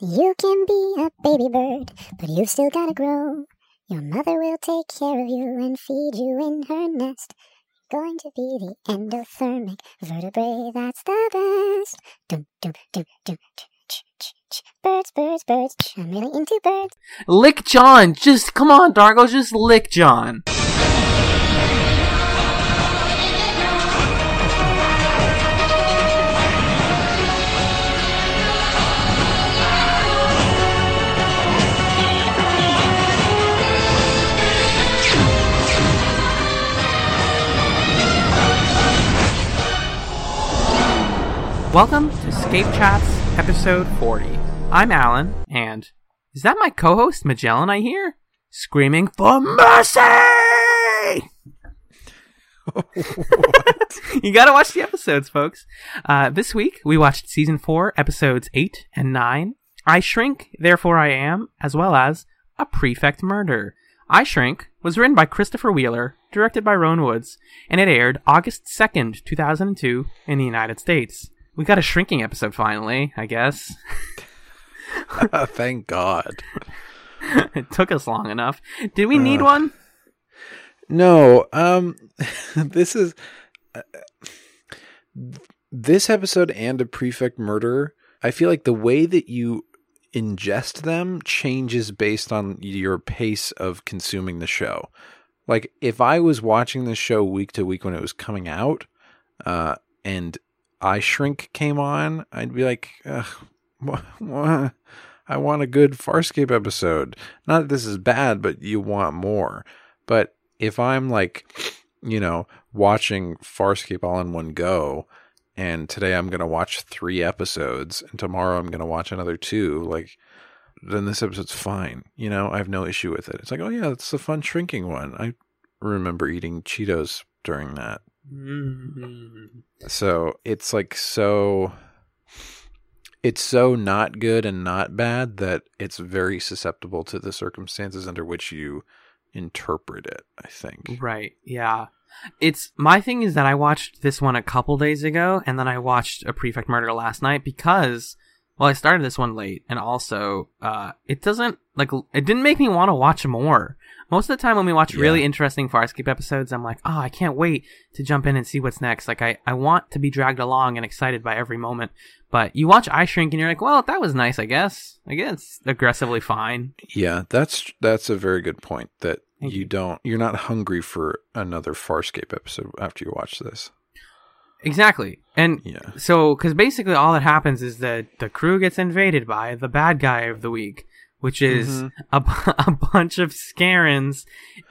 You can be a baby bird, but you've still gotta grow. Your mother will take care of you and feed you in her nest. Going to be the endothermic vertebrae that's the best. Dum dum dum dum. ch, ch, ch. Birds, birds, birds. I'm really into birds. Lick John! Just come on, D'Argo, just lick John. Welcome to Scape Chats, episode 40. I'm Alan, and is that my co-host Magellan I hear? Screaming for mercy! you gotta watch the episodes, folks. Uh, this week, we watched season 4, episodes 8 and 9. I Shrink, Therefore I Am, as well as A Prefect Murder. I Shrink was written by Christopher Wheeler, directed by Rowan Woods, and it aired August 2nd, 2002, in the United States. We got a shrinking episode finally, I guess. Thank God. it took us long enough. Did we need Uh, one? No, um, this is uh, this episode and a prefect murder. I feel like the way that you ingest them changes based on your pace of consuming the show. Like if I was watching the show week to week when it was coming out, uh, and I Shrink came on, I'd be like, wha- wha- I want a good Farscape episode. Not that this is bad, but you want more. But if I'm like, you know, watching Farscape all in one go, and today I'm going to watch three episodes, and tomorrow I'm going to watch another two, like, then this episode's fine. You know, I have no issue with it. It's like, oh yeah, it's a fun shrinking one. I remember eating Cheetos during that. Mm. So it's like so it's so not good and not bad that it's very susceptible to the circumstances under which you interpret it, I think. Right, yeah. It's my thing is that I watched this one a couple days ago, and then I watched a Prefect Murder last night because, well, I started this one late, and also, uh, it doesn't like it didn't make me want to watch more. Most of the time, when we watch really Yeah. interesting Farscape episodes, I'm like, oh, I can't wait to jump in and see what's next. Like, I I want to be dragged along and excited by every moment. But you watch I Shrink, and you're like, well, that was nice, I guess. I guess it's aggressively fine. Yeah, that's that's a very good point that Thank you you. don't you're not hungry for another Farscape episode after you watch this. Exactly, and Yeah. So, because basically all that happens is that the crew gets invaded by the bad guy of the week, which is Mhm. a, a bunch of Scarrans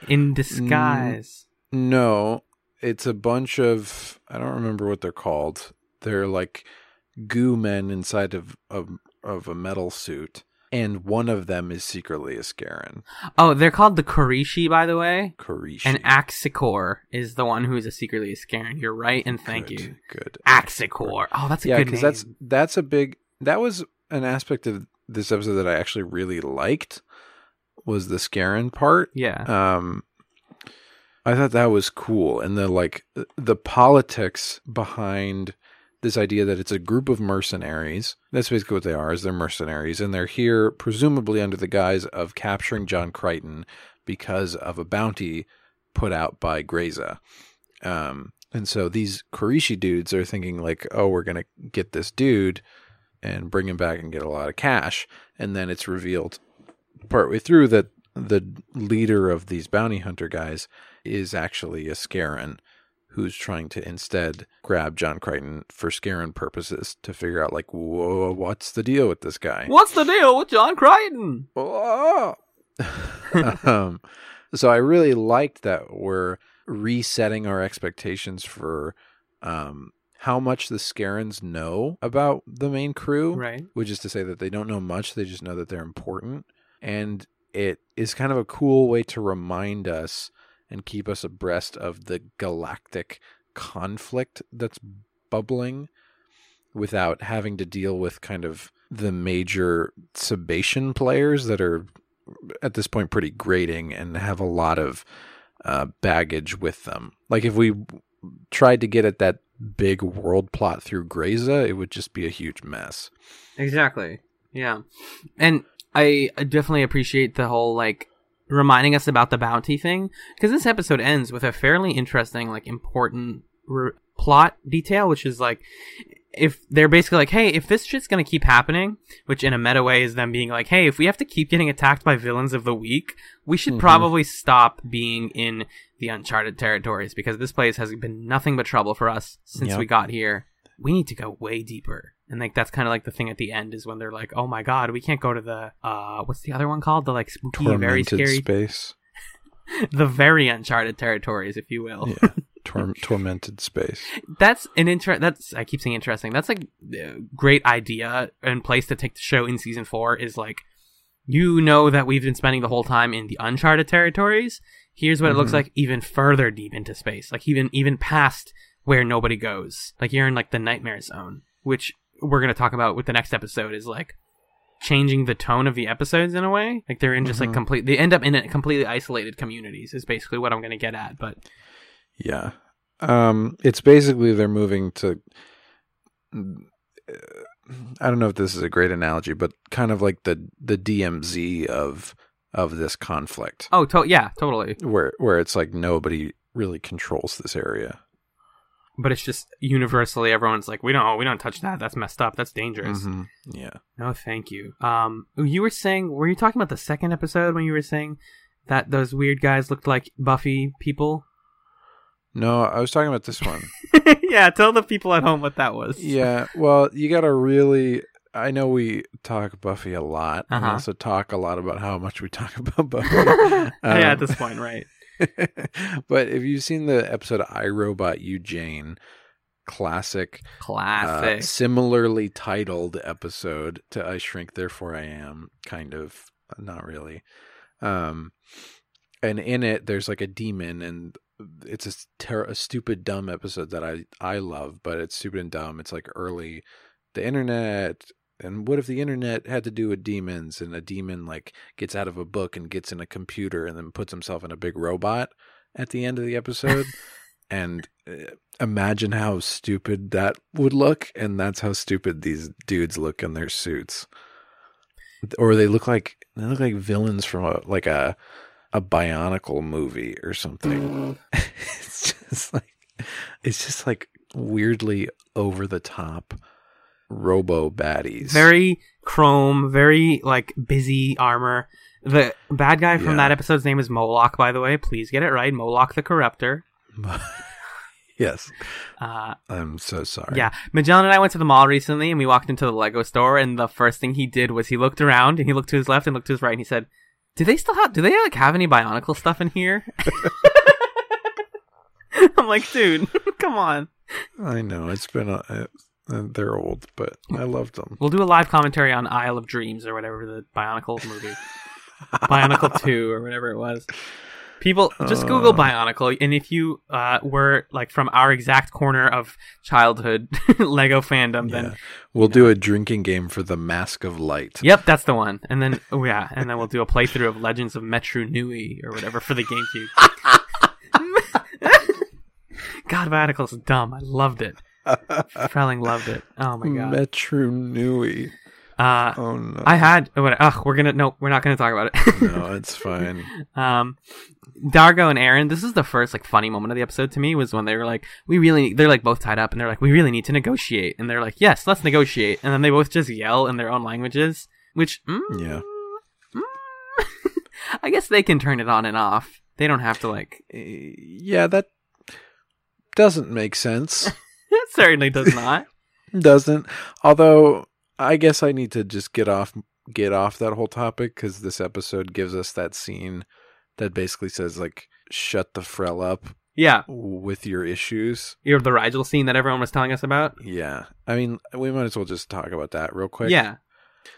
in disguise. No, it's a bunch of I don't remember what they're called. They're like goo men inside of of, of a metal suit, and one of them is secretly a Scarran. Oh, they're called the Korishi, by the way. Karishi. And Axicor is the one who is a secretly a Scarran. You're right, and thank Good, you. Good. Axicor. Oh, that's a Yeah, good because name. that's that's a big that was an aspect of this episode that I actually really liked was the Scarran part. yeah. um i thought that was cool and the like the politics behind this idea that it's a group of mercenaries that's basically what they are is they're mercenaries and they're here presumably under the guise of capturing john crichton because of a bounty put out by Grayza. um and so these Korishi dudes are thinking like oh we're gonna get this dude and bring him back and get a lot of cash and then it's revealed partway through that the leader of these bounty hunter guys is actually a Scarran who's trying to instead grab John Crichton for Scarran purposes to figure out like whoa what's the deal with this guy What's the deal with John Crichton? Oh. um, so I really liked that we're resetting our expectations for um, how much the Scarrans know about the main crew Right. which is to say that they don't know much they just know that they're important and it is kind of a cool way to remind us and keep us abreast of the galactic conflict that's bubbling without having to deal with kind of the major Sebacean players that are at this point pretty grating and have a lot of uh, baggage with them. Like if we tried to get at that big world plot through Grayza, it would just be a huge mess. Exactly. Yeah. And I I definitely appreciate the whole like reminding us about the bounty thing because this episode ends with a fairly interesting like important re- plot detail which is like if they're basically like hey if this shit's gonna keep happening which in a meta way is them being like hey if we have to keep getting attacked by villains of the week we should Mhm. probably stop being in the uncharted territories because this place has been nothing but trouble for us since Yep. we got here we need to go way deeper and like that's kind of like the thing at the end is when they're like oh my god we can't go to the uh what's the other one called the like spooky very scary space. the very uncharted territories if you will Yeah. Tor- tormented space. that's an inter that's i keep saying interesting that's like a great idea and place to take the show in season four is like you know that we've been spending the whole time in the uncharted territories here's what it looks Mhm. like even further deep into space like even even past where nobody goes like you're in like the nightmare zone which we're going to talk about with the next episode is like changing the tone of the episodes in a way like they're in just like Mhm. complete they end up in a completely isolated communities is basically what i'm going to get at but Yeah. Um, it's basically they're moving to. I don't know if this is a great analogy, but kind of like the the DMZ of of this conflict, oh to- yeah totally where where it's like nobody really controls this area. but it's just universally everyone's like we don't we don't touch that that's messed up that's dangerous Mhm. Yeah. no thank you um you were saying were you talking about the second episode when you were saying that those weird guys looked like buffy people No, I was talking about this one. yeah tell the people at home what that was yeah. Well, you got to really. I know we talk Buffy a lot. and Uh-huh. also talk a lot about how much we talk about Buffy. yeah at Um, this point right but if you've seen the episode I Robot You Jane, classic, uh, classic similarly titled episode to I Shrink Therefore I Am, kind of, not really. Um, and in it, there's like a demon, and it's a, ter- a stupid, dumb episode that I I love, but it's stupid and dumb. It's like early, the internet. And what if the internet had to do with demons and a demon like gets out of a book and gets in a computer and then puts himself in a big robot at the end of the episode? and uh, imagine how stupid that would look and that's how stupid these dudes look in their suits or they look like they look like villains from a like a a bionicle movie or something. It's just like it's just like weirdly over the top robo baddies. Very chrome very like busy armor. The bad guy from Yeah. that episode's name is moloch by the way. Please get it right. Moloch the corruptor. Yes. Uh i'm so sorry. Yeah, Magellan and I went to the mall recently, and we walked into the Lego store, and the first thing he did was he looked around and he looked to his left and looked to his right, and he said, "Do they still have? Do they like have any Bionicle stuff in here?" I'm like, dude, come on. i know it's been a, uh, they're old but i loved them We'll do a live commentary on Isle of Dreams or whatever the Bionicle movie, Bionicle Two or whatever it was. People just Google Uh. Bionicle, and if you uh, were like from our exact corner of childhood Lego fandom, then Yeah. We'll do a drinking game for the Mask of Light. Yep, that's the one. And then, oh yeah, and then we'll do a playthrough of Legends of Metru Nui or whatever for the GameCube. God, Radical's dumb. I loved it. Frelling loved it. Oh my god. Metru Nui. Uh, Oh no. I had. Oh, what, ugh, we're gonna. No, we're not gonna talk about it. no, it's fine. um, D'Argo and Aeryn. This is the first like funny moment of the episode to me was when they were like, "We really." They're like both tied up, and they're like, "We really need to negotiate." And they're like, "Yes, let's negotiate." And then they both just yell in their own languages, which mm, Yeah. mm, I guess they can turn it on and off. They don't have to like. Eh, Yeah, that doesn't make sense. It certainly does not. doesn't. Although I guess I need to just get off get off that whole topic because this episode gives us that scene that basically says like shut the frell up yeah, with your issues. you have the Rygel scene that everyone was telling us about. Yeah. I mean, we might as well just talk about that real quick. Yeah,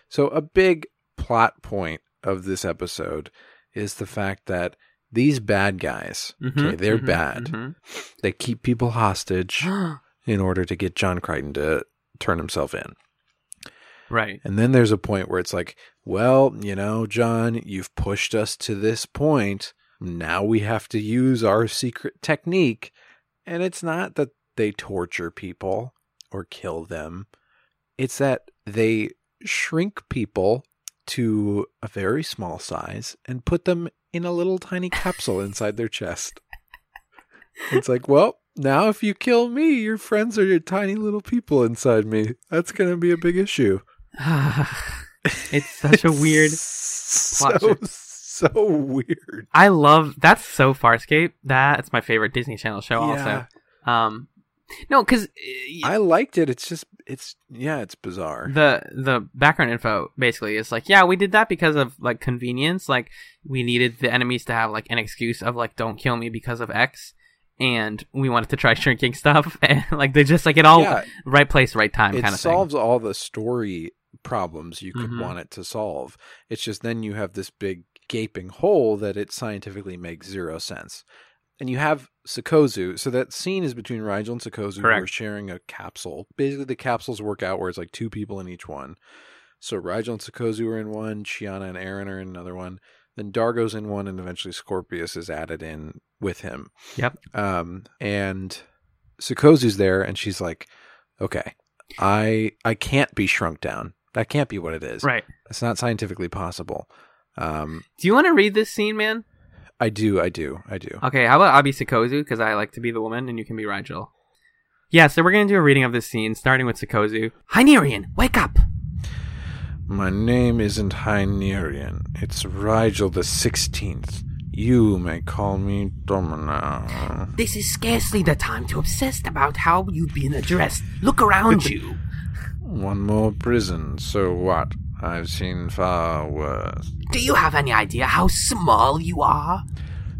So, a big plot point of this episode is the fact that these bad guys, Mhm, okay, they're mhm, bad. mhm. They keep people hostage in order to get John Crichton to turn himself in. Right. And then there's a point where it's like, well, you know, John, you've pushed us to this point. Now we have to use our secret technique. And it's not that they torture people or kill them, it's that they shrink people to a very small size and put them in a little tiny capsule inside their chest. It's like, well, now if you kill me, your friends are your tiny little people inside me. That's going to be a big issue. It's such a weird. so plot. so weird. I love that's so Farscape. That's my favorite Disney Channel show. Yeah. Also, um, no, because I liked it. It's just it's yeah, it's bizarre. the the background info basically is like, yeah, we did that because of like convenience. Like we needed the enemies to have like an excuse of like, don't kill me because of X, and we wanted to try shrinking stuff, and like they just like it all yeah, right place, right time it kind of thing. solves all the story problems you could Mhm. want it to solve. It's just then you have this big gaping hole that it scientifically makes zero sense. And you have Sikozu. So that scene is between Rygel and Sikozu who are sharing a capsule. Basically, the capsules work out where it's like two people in each one. So Rygel and Sikozu are in one, Chiana and Aeryn are in another one. Then D'Argo's in one, and eventually Scorpius is added in with him. Yep. Um, and Sikozu's there, and she's like, "Okay, I I can't be shrunk down. That can't be what it is. Right. It's not scientifically possible." Um, Do you want to read this scene, man? I do, I do, I do. Okay, how about I'll be Sikozu because I like to be the woman and you can be Rygel. Yeah, so we're gonna do a reading of this scene, starting with Sikozu. Hynerian, wake up! My name isn't Hynerian. It's Rygel the Sixteenth. You may call me Dominar. This is scarcely the time to obsess about how you've been addressed. Look around you. One more prison. So what? I've seen far worse. Do you have any idea how small you are?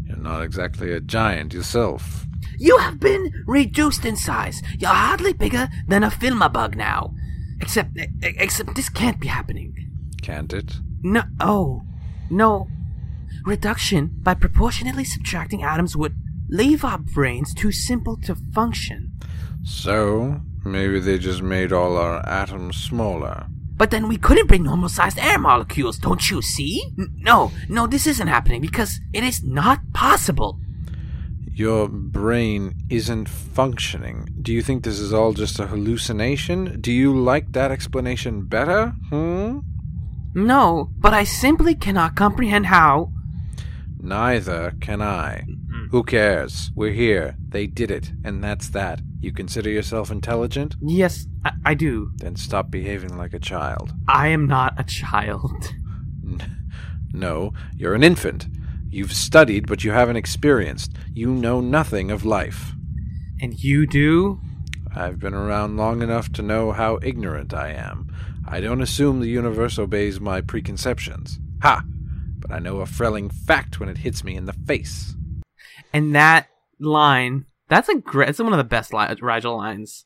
You're not exactly a giant yourself. You have been reduced in size. You're hardly bigger than a filma bug now. Except, except this can't be happening. Can't it? No, oh, no. Reduction by proportionately subtracting atoms would leave our brains too simple to function. So, maybe they just made all our atoms smaller. But then we couldn't bring normal sized air molecules, don't you see? N- no, no, this isn't happening because it is not possible. Your brain isn't functioning. Do you think this is all just a hallucination? Do you like that explanation better? Hmm? No, but I simply cannot comprehend how. Neither can I. Who cares? We're here. They did it, and that's that. You consider yourself intelligent? Yes, I, I do. Then stop behaving like a child. I am not a child. No, you're an infant. You've studied, but you haven't experienced. You know nothing of life. And you do? I've been around long enough to know how ignorant I am. I don't assume the universe obeys my preconceptions. Ha! But I know a frelling fact when it hits me in the face. And that line, that's a great, it's one of the best li- Rygel lines.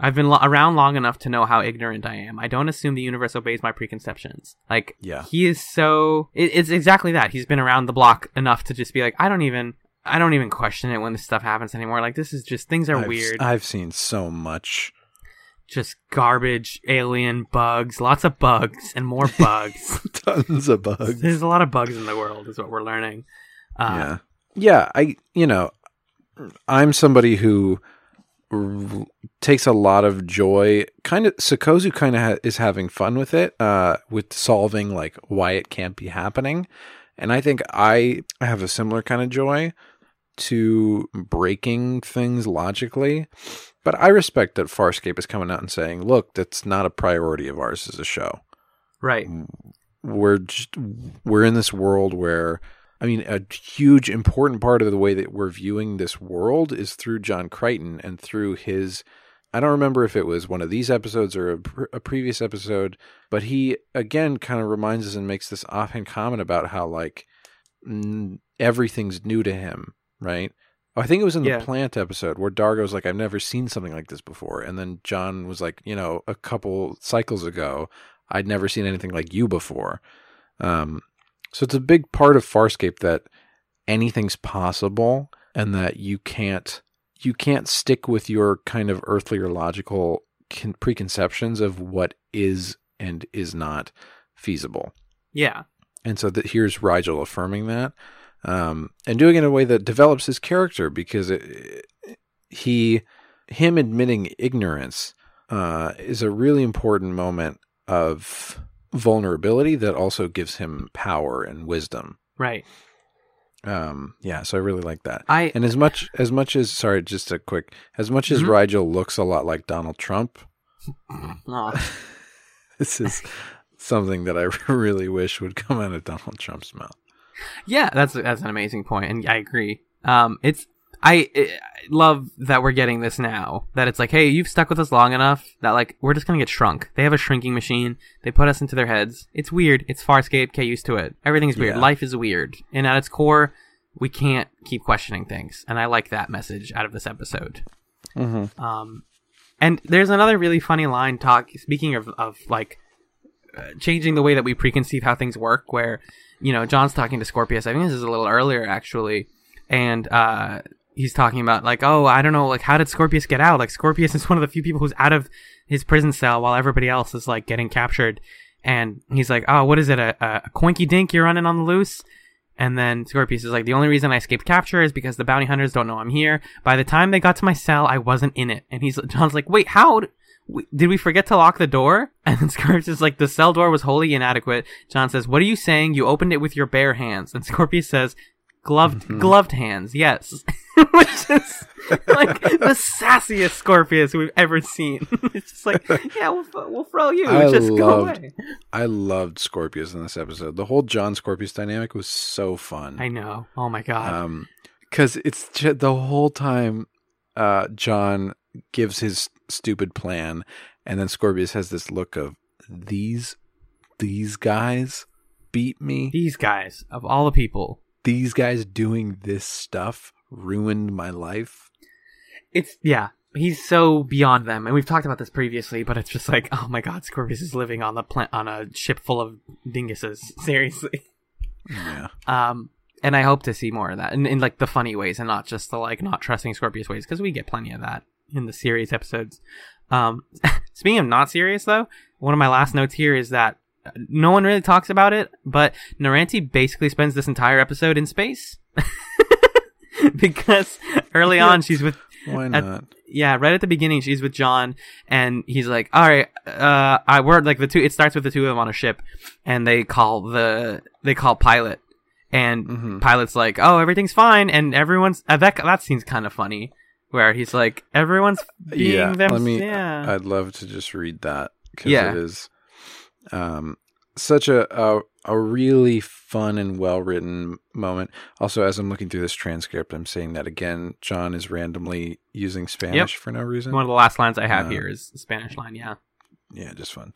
I've been lo- around long enough to know how ignorant I am. I don't assume the universe obeys my preconceptions. Like, Yeah. he is so, it, it's exactly that. He's been around the block enough to just be like, I don't even, I don't even question it when this stuff happens anymore. Like, this is just, things are I've, weird. I've seen so much. just garbage, alien bugs, lots of bugs, and more bugs. Tons of bugs. There's a lot of bugs in the world, is what we're learning. Uh, yeah. Yeah, I you know, I'm somebody who r- takes a lot of joy. Kind of Sikozu kind of ha- is having fun with it, uh, with solving like why it can't be happening, and I think I have a similar kind of joy to breaking things logically. But I respect that Farscape is coming out and saying, "Look, that's not a priority of ours as a show." Right. we're just we're in this world where I mean a huge important part of the way that we're viewing this world is through John Crichton and through his I don't remember if it was one of these episodes or a, pr- a previous episode, but he again kind of reminds us and makes this offhand comment about how like mm, everything's new to him, right? I think it was in the Yeah. plant episode where D'Argo's like, I've never seen something like this before. And then John was like, you know, a couple cycles ago, I'd never seen anything like you before. Um, so it's a big part of Farscape that anything's possible and that you can't you can't stick with your kind of earthly or logical con- preconceptions of what is and is not feasible. Yeah. And so that here's Rygel affirming that, um, and doing it in a way that develops his character because it, he, him admitting ignorance, uh, is a really important moment of vulnerability that also gives him power and wisdom. Right. Um, yeah, so I really like that. I And as much as much as sorry, just a quick as much as Mhm. Rygel looks a lot like Donald Trump, this is something that I really wish would come out of Donald Trump's mouth. Yeah, that's that's an amazing point, and I agree. Um, it's I, I love that we're getting this now. That it's like, hey, you've stuck with us long enough that like we're just gonna get shrunk. They have a shrinking machine. They put us into their heads. It's weird. It's Farscape. Get used to it. Everything's weird. Yeah. Life is weird, and at its core, we can't keep questioning things. And I like that message out of this episode. Mm-hmm. Um, and there's another really funny line talk. Speaking of of like uh, changing the way that we preconceive how things work, where you know John's talking to Scorpius. I think this is a little earlier actually, and uh, he's talking about like, oh, I don't know, like how did Scorpius get out? Like Scorpius is one of the few people who's out of his prison cell while everybody else is like getting captured. And he's like, oh, what is it? A, a dink you're running on the loose? And then Scorpius is like, the only reason I escaped capture is because the bounty hunters don't know I'm here. By the time they got to my cell, I wasn't in it. And he's John's like, wait, how? Did we forget to lock the door? And then Scorpius is like, the cell door was wholly inadequate. John says, what are you saying? You opened it with your bare hands. And Scorpius says, gloved, gloved hands, yes. Which is like the sassiest Scorpius we've ever seen. it's just like, yeah, we'll, we'll throw you. I just go loved- away. I loved Scorpius in this episode. The whole John Scorpius dynamic was so fun. I know. Oh my god. um because it's ju- the whole time uh john gives his stupid plan and then scorpius has this look of these these guys beat me These guys, of all the people, these guys doing this stuff ruined my life it's yeah. He's so beyond them, and we've talked about this previously. But it's just like, oh my god, Scorpius is living on the plant on a ship full of dinguses. Seriously. yeah Um, and I hope to see more of that in, in like the funny ways, and not just the like not trusting Scorpius ways, because we get plenty of that in the series episodes. Um, speaking of not serious though, one of my last notes here is that no one really talks about it, but Noranti basically spends this entire episode in space. because early on she's with why At- not yeah, right at the beginning, she's with John, and he's like, "All right, uh, I we're like the two. It starts with the two of them on a ship, and they call the they call pilot, and Mhm. pilot's like, "Oh, everything's fine," and everyone's uh, that that seems kind of funny, where he's like, "Everyone's being yeah them." let me yeah, i'd love to just read that because Yeah. it is um such a, a a really fun and well written moment. Also, as I'm looking through this transcript, I'm seeing that again. John is randomly using Spanish for no reason. one of the last lines I have Uh, here is the Spanish line. Yeah, yeah, just fun.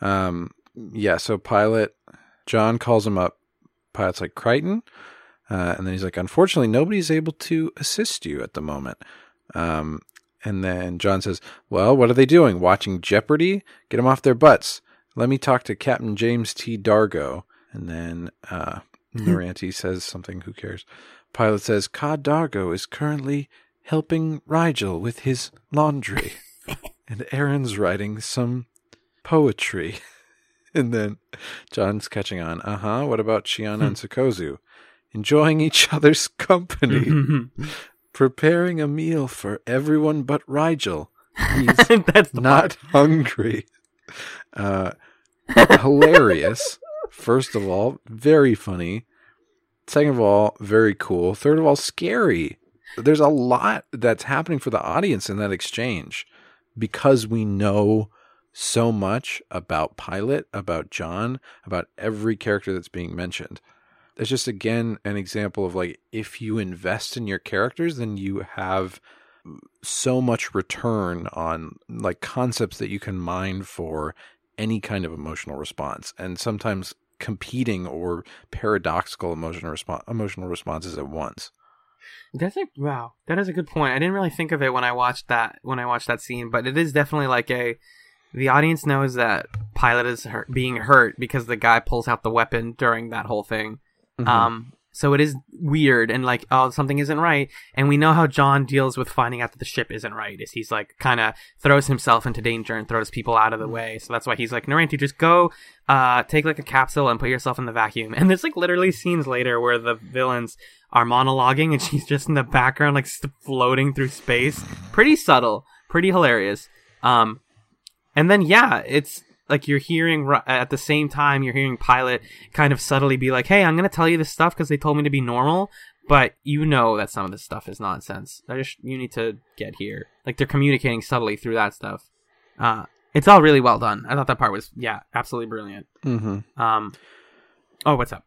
Um, yeah. So pilot John calls him up. Pilot's like Crichton, uh, and then he's like, unfortunately, nobody's able to assist you at the moment. Um, and then John says, "Well, what are they doing? Watching Jeopardy? Get them off their butts. Let me talk to Captain James T. D'Argo." And then uh, Noranti says something. Who cares? Pilot says, "Cod D'Argo is currently helping Rygel with his laundry, and Aeryn's writing some poetry." and then John's catching on. Uh huh. What about Chiana and Sikozu? Enjoying each other's company preparing a meal for everyone but Rygel. He's that's not hungry. Uh, hilarious. First of all, very funny. Second of all, very cool. Third of all, scary. There's a lot that's happening for the audience in that exchange because we know so much about Pilot, about John, about every character that's being mentioned. It's just again an example of like if you invest in your characters, then you have so much return on like concepts that you can mine for any kind of emotional response and sometimes competing or paradoxical emotional response emotional responses at once That's a wow. That is a good point. I didn't really think of it when I watched that when I watched that scene, but it is definitely like a the audience knows that pilot is hurt, being hurt because the guy pulls out the weapon during that whole thing. Mhm. Um, so it is weird and like oh something isn't right, and we know how John deals with finding out that the ship isn't right. Is he's like kind of throws himself into danger and throws people out of the way. So that's why he's like Noranti, just go, uh, take like a capsule and put yourself in the vacuum. And there's like literally scenes later where the villains are monologuing and she's just in the background like floating through space. Pretty subtle, pretty hilarious. Um, and then yeah, it's like you're hearing at the same time you're hearing Pilot kind of subtly be like, "Hey, I'm gonna tell you this stuff because they told me to be normal." But you know that some of this stuff is nonsense. I just you need to get here. Like they're communicating subtly through that stuff. Uh, it's all really well done. I thought that part was yeah, absolutely brilliant. Mm-hmm. Um, oh, what's up?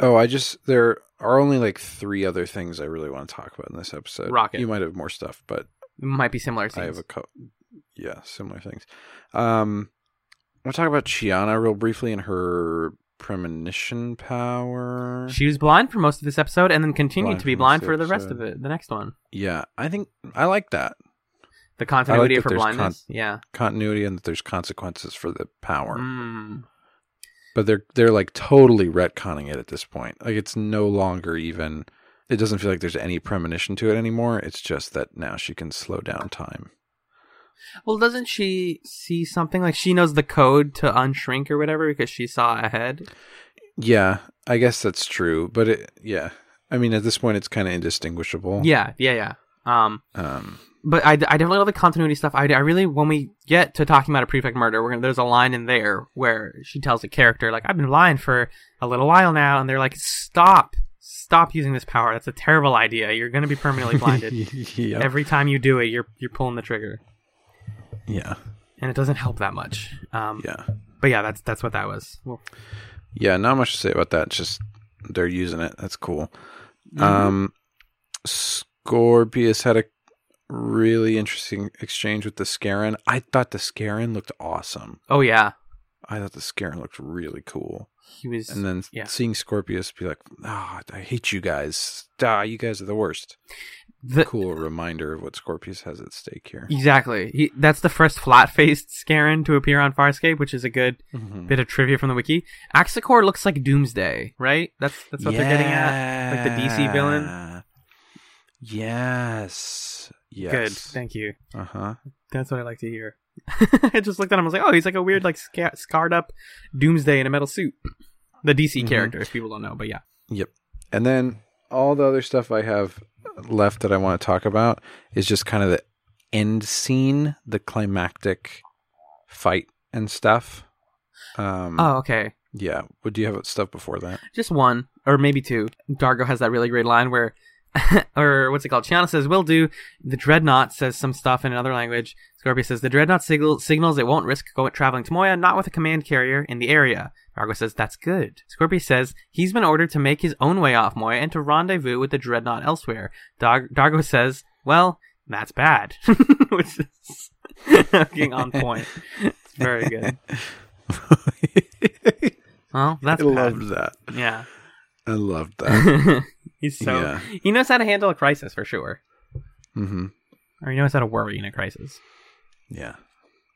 Oh, I just there are only like three other things I really want to talk about in this episode. Rocket. You might have more stuff, but Might be similar things. I have a couple. Yeah, similar things. Um, I'll talk about Chiana real briefly and her premonition power. She was blind for most of this episode, and then continued Blind to be blind for the rest of it. The next one, yeah, I think I like that the continuity of her blindness. yeah. continuity and that there's consequences for the power. Mm. But they're they're like totally retconning it at this point. Like it's no longer even. It doesn't feel like there's any premonition to it anymore. It's just that now she can slow down time. Well, doesn't she see something like she knows the code to unshrink or whatever because she saw ahead? Yeah, I guess that's true. But it, yeah, I mean, at this point, it's kind of indistinguishable. Yeah, yeah, yeah. Um, Um. but I, I definitely love the continuity stuff. I, I really, when we get to talking about a prefect murder, we're gonna, there's a line in there where she tells a character like, "I've been blind for a little while now," and they're like, "Stop, stop using this power. That's a terrible idea. You're gonna be permanently blinded. yeah. Every time you do it, you're you're pulling the trigger, yeah. and it doesn't help that much." Um, Yeah. But yeah, that's that's what that was. Well, Yeah. Not much to say about that. Just they're using it. That's cool. Mhm. Um. Scorpius had a really interesting exchange with the Scarran. I thought the Scarran looked awesome. oh yeah, I thought the Scarran looked really cool. he was. And then yeah. seeing Scorpius be like, "Ah, I hate you guys. Ah, you guys are the worst." The, Cool reminder of what Scorpius has at stake here. Exactly. He, that's the first flat-faced Scarran to appear on Farscape, which is a good Mhm. bit of trivia from the wiki. Axicor looks like Doomsday, right? That's that's what they're getting at. Like the DC villain. Yes. Yes. Good. Thank you. Uh huh. That's what I like to hear. I just looked at him. I was like, oh, he's like a weird, like sca- scarred up Doomsday in a metal suit. The DC Mhm. character, if people don't know, but yeah. Yep. And then all the other stuff I have left that I want to talk about is just kind of the end scene, the climactic fight and stuff. Um, Oh, okay. yeah. Would you have stuff before that? Just one, or maybe two. D'Argo has that really great line where, or what's it called? Chiana says, "We'll do." The dreadnought says some stuff in another language. Scorpio says, "The dreadnought signal- signals it won't risk go- traveling to Moya, not with a command carrier in the area." D'Argo says, "That's good." Scorpio says he's been ordered to make his own way off Moya and to rendezvous with the dreadnought elsewhere. Dar- D'Argo says, "Well, that's bad," which is fucking on point. It's very good. Well, that's I bad. loved that. Yeah. I loved that. He's so Yeah. he knows how to handle a crisis for sure, hmm or he knows how to worry in a crisis. Yeah.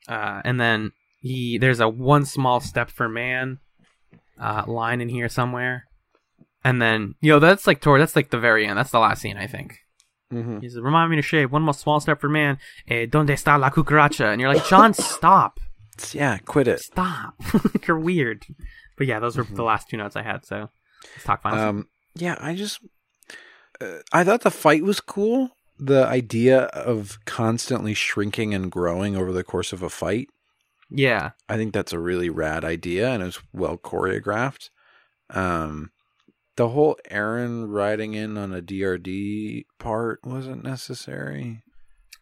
Uh, and then he there's a one small step for man uh, line in here somewhere, and then you know that's like toward that's like the very end. That's the last scene I think. hmm He says, "Remind me to shave one more small step for man." Eh, donde está la cucaracha? And you're like, John, stop, Yeah. Quit it. stop. you're weird. But yeah, those were the last two notes I had. So let's talk final. Um, yeah, I just uh, I thought the fight was cool. The idea of constantly shrinking and growing over the course of a fight. Yeah, I think that's a really rad idea and it's well choreographed. Um, the whole Aeryn riding in on a DRD part wasn't necessary.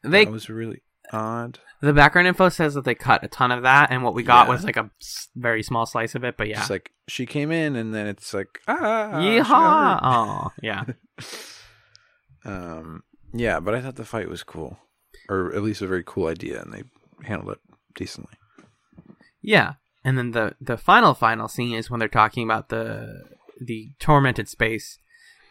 they that was really odd. The background info says that they cut a ton of that, and what we got Yeah. was like a very small slice of it. But yeah, Just like she came in and then it's like ah, yeehaw, oh yeah. Um, yeah, but I thought the fight was cool, or at least a very cool idea, and they handled it decently. Yeah. And then the the final final scene is when they're talking about the the tormented space.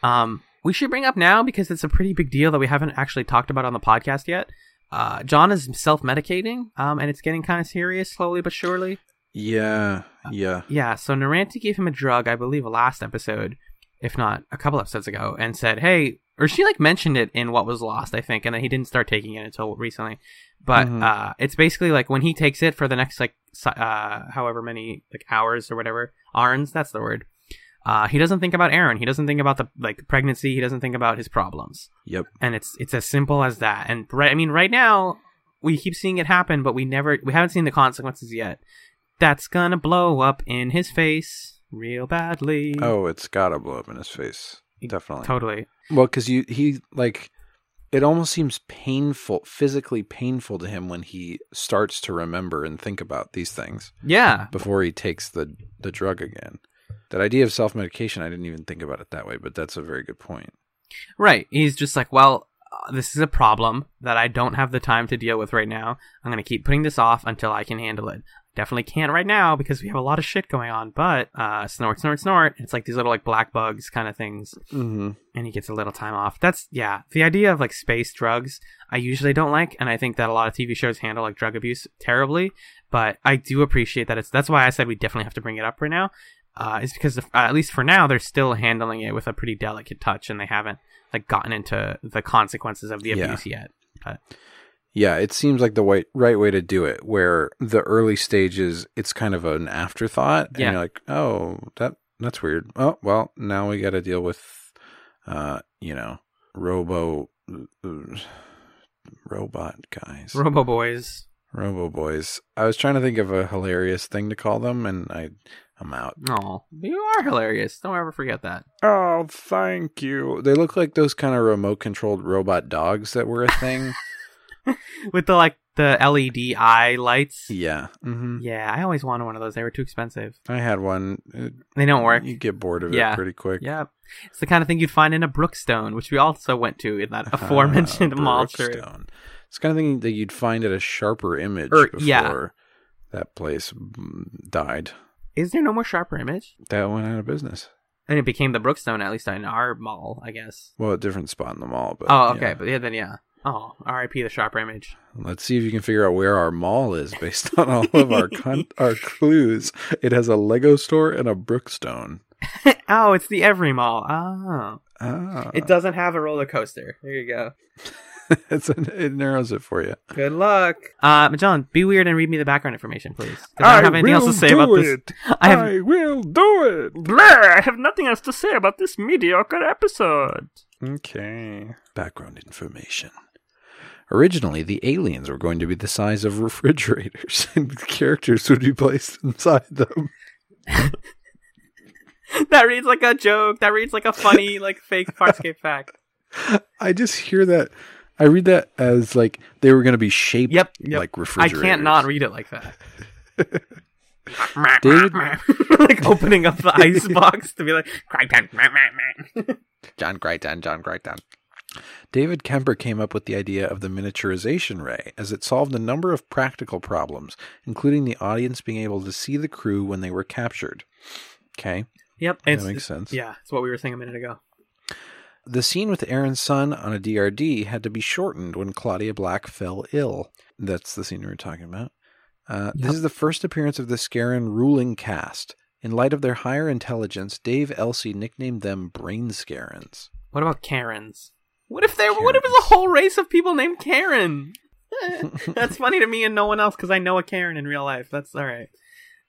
Um, we should bring up now because it's a pretty big deal that we haven't actually talked about on the podcast yet. Uh, John is self medicating, um, and it's getting kind of serious slowly but surely. Yeah, yeah. Yeah, so Noranti gave him a drug, I believe, a last episode, if not a couple episodes ago, and said, "Hey," or she like mentioned it in what was lost, I think, and then he didn't start taking it until recently. But Mhm. uh, it's basically like when he takes it for the next like uh, however many like hours or whatever, arns, that's the word. Uh, he doesn't think about Aeryn. He doesn't think about the like pregnancy. He doesn't think about his problems Yep. and it's it's as simple as that. And right, I mean, right now we keep seeing it happen, but we never we haven't seen the consequences yet. That's gonna blow up in his face real badly. Oh, it's gotta blow up in his face. Definitely. totally. Well, because you he like it almost seems painful, physically painful to him when he starts to remember and think about these things Yeah, before he takes the the drug again. That idea of self medication, I didn't even think about it that way, but that's a very good point. right. He's just like, well, uh, this is a problem that I don't have the time to deal with right now. I'm gonna keep putting this off until I can handle it. Definitely can't right now because we have a lot of shit going on. But uh, snort, snort, snort. It's like these little like black bugs kind of things. Mm-hmm. and he gets a little time off. That's yeah. The idea of like space drugs, I usually don't like, and I think that a lot of TV shows handle like drug abuse terribly. But I do appreciate that it's. That's why I said we definitely have to bring it up right now. Uh, is because uh, at least for now they're still handling it with a pretty delicate touch, and they haven't like gotten into the consequences of the Yeah. abuse yet. But Yeah, it seems like the right, right way to do it, where the early stages, it's kind of an afterthought. And Yeah. you're like, oh, that that's weird. Oh, well, now we got to deal with, uh, you know, robo, uh, robot guys. Robo Boys, robo boys. I was trying to think of a hilarious thing to call them, and I, I'm out. oh, you are hilarious. Don't ever forget that. Oh, thank you. They look like those kind of remote controlled robot dogs that were a thing. With the like the LED eye lights. yeah. hmm Yeah, I always wanted one of those. They were too expensive. I had one. It, They don't work. You get bored of it Yeah. pretty quick. Yeah, it's the kind of thing you'd find in a Brookstone, which we also went to in that aforementioned Ah, mall trip. Brookstone. It's the kind of thing that you'd find at a sharper image Er, before yeah. that place mm, died. Is there no more sharper image? That went out of business. And it became the Brookstone, at least in our mall, I guess. Well, a different spot in the mall, but oh, okay, yeah. but yeah, then yeah. Oh, R.I.P. the sharper image. Let's see if you can figure out where our mall is based on all of our con- our clues. It has a Lego store and a Brookstone. oh, it's the Every Mall. Oh, Ah, it doesn't have a roller coaster. There you go. it's it narrows it for you. Good luck. Uh, John, be weird and read me the background information, please. I don't have anything else to say about this. I have will do it. Bleh, I have nothing else to say about this mediocre episode. Okay. Background information. Originally, the aliens were going to be the size of refrigerators, and the characters would be placed inside them. that reads like a joke. That reads like a funny, like fake Farscape fact. I just hear that. I read that as like they were going to be shaped Yep, yep. like refrigerators. I can't not read it like that. David- like opening up the ice box to be like, "Crichton." John Crichton, John Crichton. David Kemper came up with the idea of the miniaturization ray as it solved a number of practical problems, including the audience being able to see the crew when they were captured. Okay, yep, that it's, makes sense. yeah, it's what we were saying a minute ago. The scene with Aeryn's son on a DRD had to be shortened when Claudia Black fell ill. That's the scene we were talking about. Uh, Yep. This is the first appearance of the Scarran ruling cast. In light of their higher intelligence, Dave Elsey nicknamed them Brain Scarrans. What about Karens? What if there? What if it was a whole race of people named Karen? That's funny to me and no one else because I know a Karen in real life. That's all right.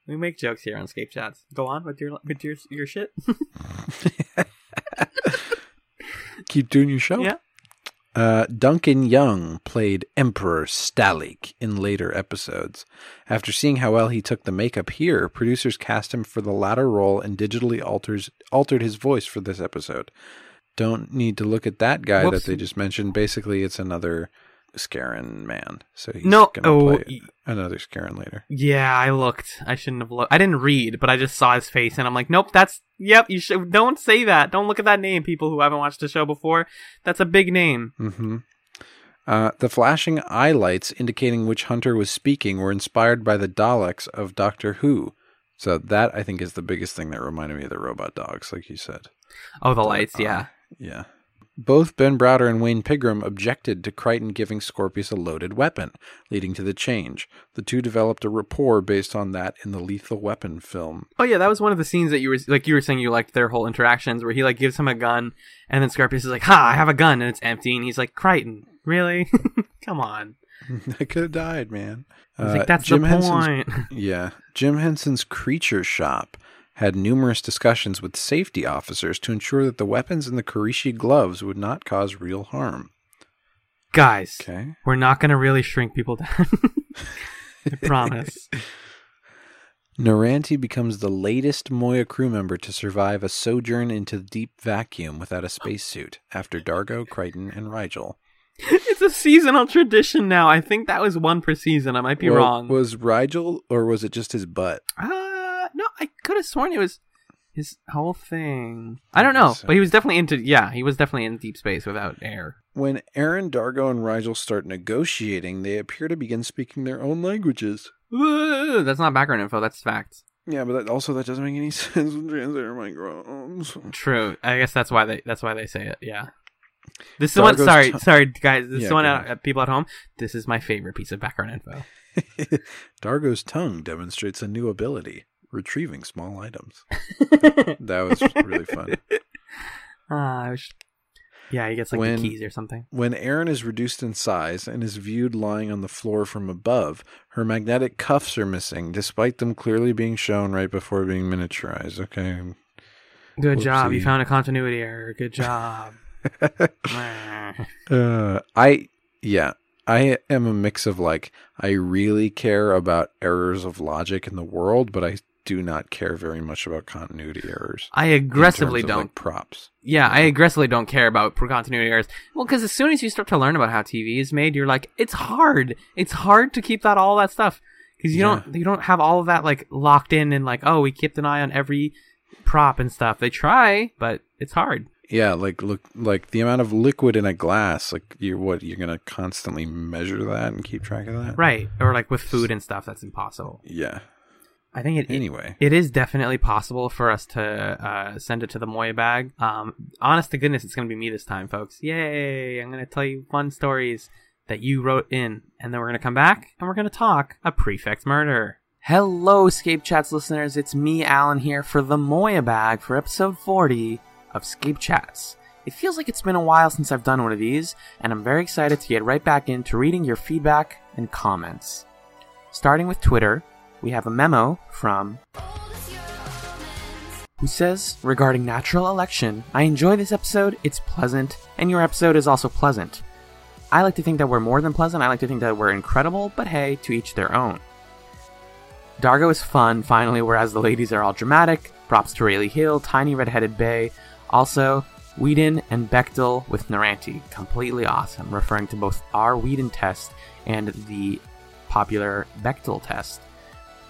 We make jokes here on Scape Chats. Go on with your with your your shit. Keep doing your show. Yeah. Uh, Duncan Young played Emperor Staleek in later episodes. After seeing how well he took the makeup here, producers cast him for the latter role and digitally alters altered his voice for this episode. Don't need to look at that guy Whoops. that they just mentioned. Basically, it's another Scarran man. So he's no, gonna oh, play another Scarran later. yeah. I looked. I shouldn't have looked. I didn't read, but I just saw his face, and I'm like, nope. That's yep. You should don't say that. Don't look at that name. People who haven't watched the show before. That's a big name. Mm-hmm. Uh, the flashing eye lights indicating which hunter was speaking were inspired by the Daleks of Doctor Who. So that I think is the biggest thing that reminded me of the robot dogs, like you said. Oh, the lights. Yeah. Yeah. Both Ben Browder and Wayne Pygram objected to Crichton giving Scorpius a loaded weapon, leading to the change. The two developed a rapport based on that in the Lethal Weapon film. Oh yeah, that was one of the scenes that you were like you were saying you liked their whole interactions where he like gives him a gun and then Scorpius is like, "Ha, I have a gun," and it's empty, and he's like, "Crichton, really? Come on." I could have died, man. He's Uh, like, "That's Jim the Henson's point." Yeah. Jim Henson's Creature Shop had numerous discussions with safety officers to ensure that the weapons in the Karishi gloves would not cause real harm. Guys, Okay. we're not going to really shrink people down. I promise. Noranti becomes the latest Moya crew member to survive a sojourn into the deep vacuum without a spacesuit after D'Argo, Crichton, and Rygel. it's a seasonal tradition now. I think that was one per season. I might be Well, wrong. Was Rygel or was it just his butt? Uh, no, I could have sworn it was his whole thing. I don't know, So- but he was definitely into. Yeah, he was definitely in deep space without air. When Aeryn, D'Argo, and Rygel start negotiating, they appear to begin speaking their own languages. Ooh, that's not background info. That's facts. Yeah, but that, also that doesn't make any sense with translator microphones. True. I guess that's why they. That's why they say it. Yeah. This is the one. Sorry, t- sorry, guys. This is Yeah, the one. go At, at people at home. This is my favorite piece of background info. D'Argo's tongue demonstrates a new ability, retrieving small items. That was really fun. Ah, I wish. Yeah, he gets like When- the keys or something. When Aeryn is reduced in size and is viewed lying on the floor from above, her magnetic cuffs are missing, despite them clearly being shown right before being miniaturized. Okay. Good job. You found a continuity error. Good job. Uh, I yeah, I am a mix of like I really care about errors of logic in the world, but I do not care very much about continuity errors. I aggressively don't. like, props. yeah, I mm-hmm. aggressively don't care about continuity errors. Well, because as soon as you start to learn about how TV is made, you're like, it's hard. It's hard to keep that all that stuff because you Yeah. don't you don't have all of that like locked in and like oh we kept an eye on every prop and stuff. They try, but it's hard. Yeah, like look like the amount of liquid in a glass, like you're what, you're gonna constantly measure that and keep track of that? Right. Or like with food and stuff, that's impossible. Yeah. I think it, Anyway. it is definitely possible for us to uh, send it to the Moya bag. Um, honest to goodness, it's going to be me this time, folks. Yay! I'm going to tell you fun stories that you wrote in, and then we're going to come back and we're going to talk a prefect murder. Hello, Scape Chats listeners. It's me, Alan, here for the Moya bag for episode 40 of Scape Chats. It feels like it's been a while since I've done one of these, and I'm very excited to get right back into reading your feedback and comments. Starting with Twitter, we have a memo from who says regarding natural election, I enjoy this episode, it's pleasant, and your episode is also pleasant. I like to think that we're more than pleasant, I like to think that we're incredible, but hey, to each their own. D'Argo is fun, finally, whereas the ladies are all dramatic. Props to Raelee Hill, Tiny Redheaded Bay. Also, Whedon and Bechdel with Noranti. Completely awesome, referring to both our Whedon test and the popular Bechdel test.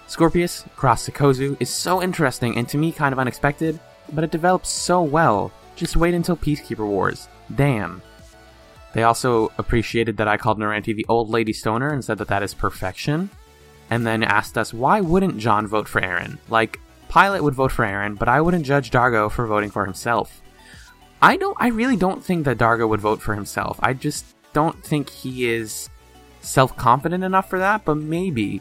Scorpius cross Sikozu is so interesting and to me kind of unexpected, but it develops so well. Just wait until Peacekeeper Wars. Damn. They also appreciated that I called Noranti the old lady stoner and said that that is perfection. And then asked us why wouldn't John vote for Aeryn? Like, Pilot would vote for Aeryn, but I wouldn't judge D'Argo for voting for himself. I don't I really don't think that D'Argo would vote for himself. I just don't think he is self-confident enough for that, but maybe.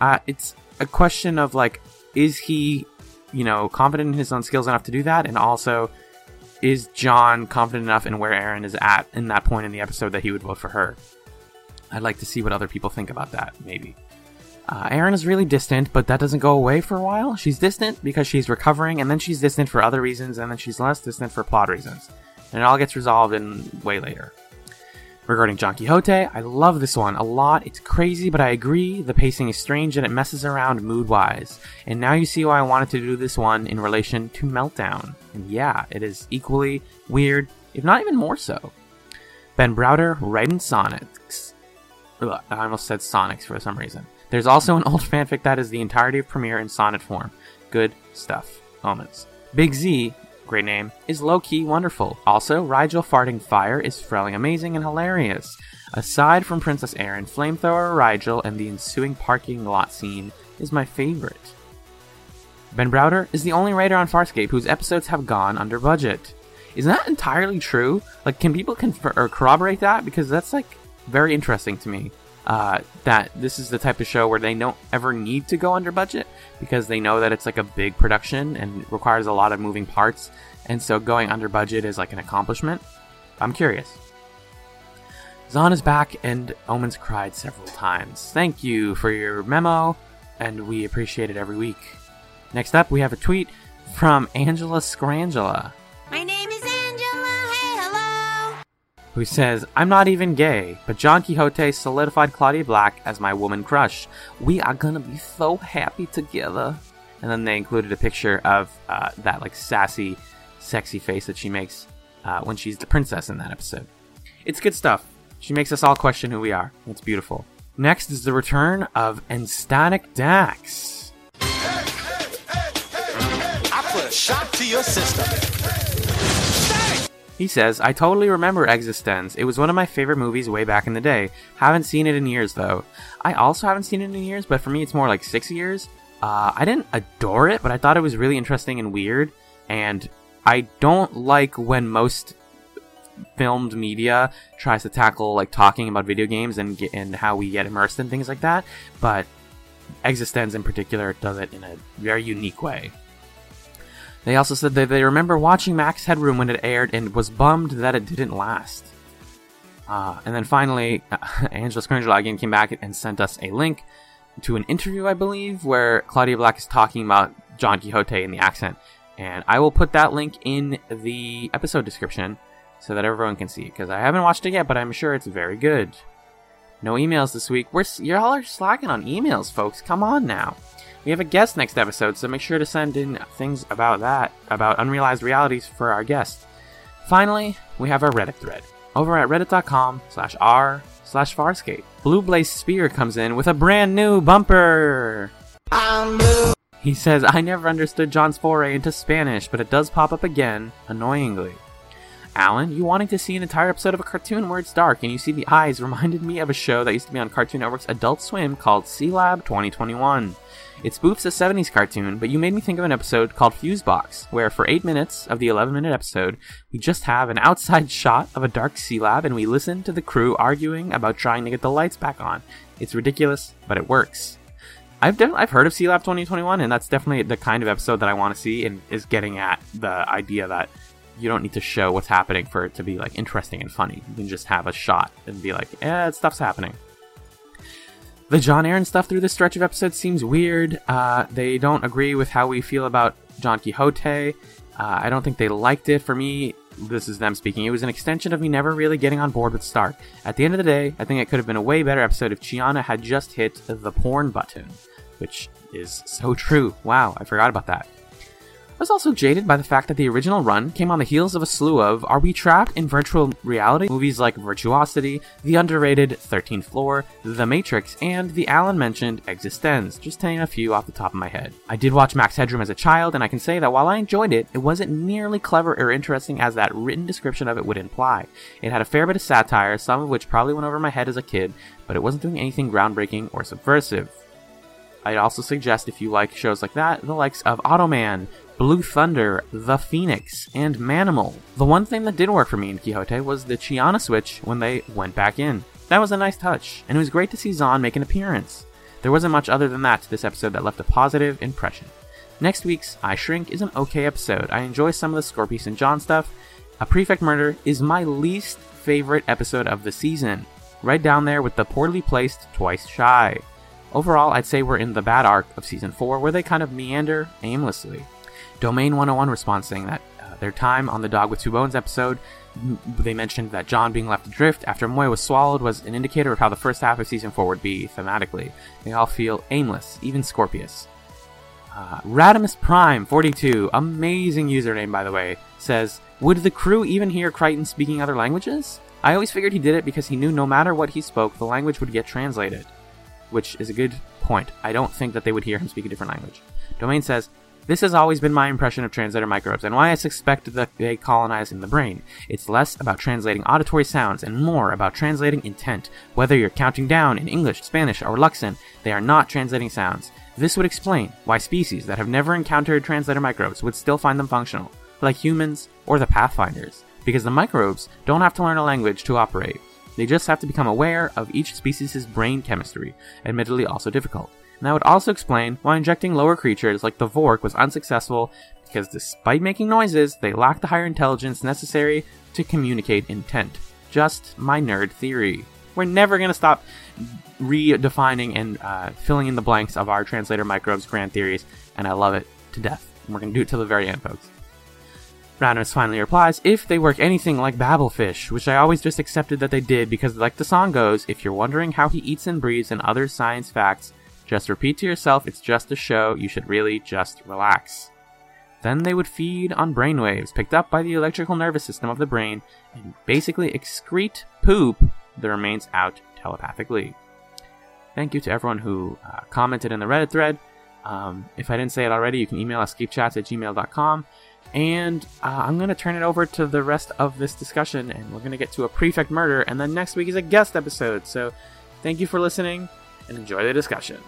Uh, it's a question of like is he, you know, confident in his own skills enough to do that and also is John confident enough in where Aeryn is at in that point in the episode that he would vote for her? I'd like to see what other people think about that, maybe. Uh, Aeryn is really distant, but that doesn't go away for a while. She's distant because she's recovering, and then she's distant for other reasons, and then she's less distant for plot reasons. And it all gets resolved in way later. Regarding John Quixote, I love this one a lot. It's crazy, but I agree. The pacing is strange and it messes around mood wise. And now you see why I wanted to do this one in relation to Meltdown. And yeah, it is equally weird, if not even more so. Ben Browder, writing Sonics. Ugh, I almost said Sonics for some reason. There's also an old fanfic that is the entirety of Premiere in sonnet form. Good stuff. Moments. Big Z, great name, is low key wonderful. Also, Rygel farting fire is frelling amazing and hilarious. Aside from Princess Aeryn, Flamethrower Rygel and the ensuing parking lot scene is my favorite. Ben Browder is the only writer on Farscape whose episodes have gone under budget. Is that entirely true? Like, can people confer- or corroborate that? Because that's like very interesting to me. Uh, that this is the type of show where they don't ever need to go under budget because they know that it's like a big production and requires a lot of moving parts, and so going under budget is like an accomplishment. I'm curious. Zhaan is back, and Omens cried several times. Thank you for your memo, and we appreciate it every week. Next up, we have a tweet from Angela Scrangela. My name who says, I'm not even gay, but John Quixote solidified Claudia Black as my woman crush. We are gonna be so happy together. And then they included a picture of uh, that like sassy, sexy face that she makes uh, when she's the princess in that episode. It's good stuff. She makes us all question who we are. It's beautiful. Next is the return of Enstatic Dax. I put a shot to your system. He says, I totally remember Existenz. It was one of my favorite movies way back in the day. Haven't seen it in years, though. I also haven't seen it in years, but for me, it's more like six years. Uh, I didn't adore it, but I thought it was really interesting and weird. And I don't like when most filmed media tries to tackle like talking about video games and get, and how we get immersed in things like that. But Existenz in particular does it in a very unique way. They also said that they remember watching Max Headroom when it aired and was bummed that it didn't last. Uh, and then finally, uh, Angela Scringela again came back and sent us a link to an interview, I believe, where Claudia Black is talking about John Quixote in the accent. And I will put that link in the episode description so that everyone can see it, because I haven't watched it yet, but I'm sure it's very good. No emails this week. We're y'all are slacking on emails, folks. Come on now. We have a guest next episode, so make sure to send in things about that, about unrealized realities for our guest. Finally, we have our Reddit thread over at reddit.com slash r slash farscape. Blue Blaze Spear comes in with a brand new bumper. He says, I never understood John's foray into Spanish, but it does pop up again, annoyingly. Alan, you wanting to see an entire episode of a cartoon where it's dark and you see the eyes reminded me of a show that used to be on Cartoon Network's Adult Swim called C Sealab 2021. It spoofs a 70s cartoon, but you made me think of an episode called Fusebox, where for 8 minutes of the 11 minute episode, we just have an outside shot of a dark sea lab and we listen to the crew arguing about trying to get the lights back on. It's ridiculous, but it works. I've I've heard of Sealab 2021, and that's definitely the kind of episode that I want to see, and is getting at the idea that you don't need to show what's happening for it to be like interesting and funny. You can just have a shot and be like, "Eh, stuff's happening." The John Aeryn stuff through this stretch of episodes seems weird. Uh, they don't agree with how we feel about John Quixote. Uh, I don't think they liked it. For me, this is them speaking. It was an extension of me never really getting on board with Stark. At the end of the day, I think it could have been a way better episode if Chiana had just hit the porn button, which is so true. Wow, I forgot about that. Was also jaded by the fact that the original run came on the heels of a slew of Are We Trapped in Virtual Reality? movies like Virtuosity, the underrated 13th Floor, The Matrix, and the Alan mentioned Existenz, just to name a few off the top of my head. I did watch Max Headroom as a child, and I can say that while I enjoyed it, it wasn't nearly clever or interesting as that written description of it would imply. It had a fair bit of satire, some of which probably went over my head as a kid, but it wasn't doing anything groundbreaking or subversive. I'd also suggest if you like shows like that, the likes of Automan, Blue Thunder, The Phoenix, and Manimal. The one thing that did work for me in Quixote was the Chiana switch when they went back in. That was a nice touch, and it was great to see Zhaan make an appearance. There wasn't much other than that to this episode that left a positive impression. Next week's I Shrink is an okay episode. I enjoy some of the Scorpius and John stuff. A Prefect Murder is my least favorite episode of the season, right down there with the poorly placed Twice Shy. Overall, I'd say we're in the bad arc of season 4 where they kind of meander aimlessly. Domain 101 response saying that uh, their time on the Dog with Two Bones episode, they mentioned that John being left adrift after Moy was swallowed was an indicator of how the first half of season 4 would be thematically. They all feel aimless, even Scorpius. Uh, Radimus Prime 42, amazing username by the way, says, Would the crew even hear Crichton speaking other languages? I always figured he did it because he knew no matter what he spoke, the language would get translated which is a good point. I don't think that they would hear him speak a different language. Domain says, this has always been my impression of translator microbes and why I suspect that they colonize in the brain. It's less about translating auditory sounds and more about translating intent. Whether you're counting down in English, Spanish, or Luxan, they are not translating sounds. This would explain why species that have never encountered translator microbes would still find them functional, like humans or the Pathfinders, because the microbes don't have to learn a language to operate. They just have to become aware of each species' brain chemistry, admittedly also difficult. And that would also explain why injecting lower creatures like the Vork was unsuccessful, because despite making noises, they lack the higher intelligence necessary to communicate intent. Just my nerd theory. We're never going to stop redefining and uh, filling in the blanks of our translator microbes grand theories, and I love it to death. And we're going to do it till the very end, folks. Radimus finally replies, if they work anything like Babelfish, which I always just accepted that they did because, like the song goes, if you're wondering how he eats and breathes and other science facts, just repeat to yourself it's just a show, you should really just relax. Then they would feed on brainwaves picked up by the electrical nervous system of the brain and basically excrete poop that remains out telepathically. Thank you to everyone who uh, commented in the Reddit thread. Um, if I didn't say it already, you can email escapechats at gmail.com. And uh, I'm going to turn it over to the rest of this discussion, and we're going to get to a prefect murder, and then next week is a guest episode. So thank you for listening, and enjoy the discussion.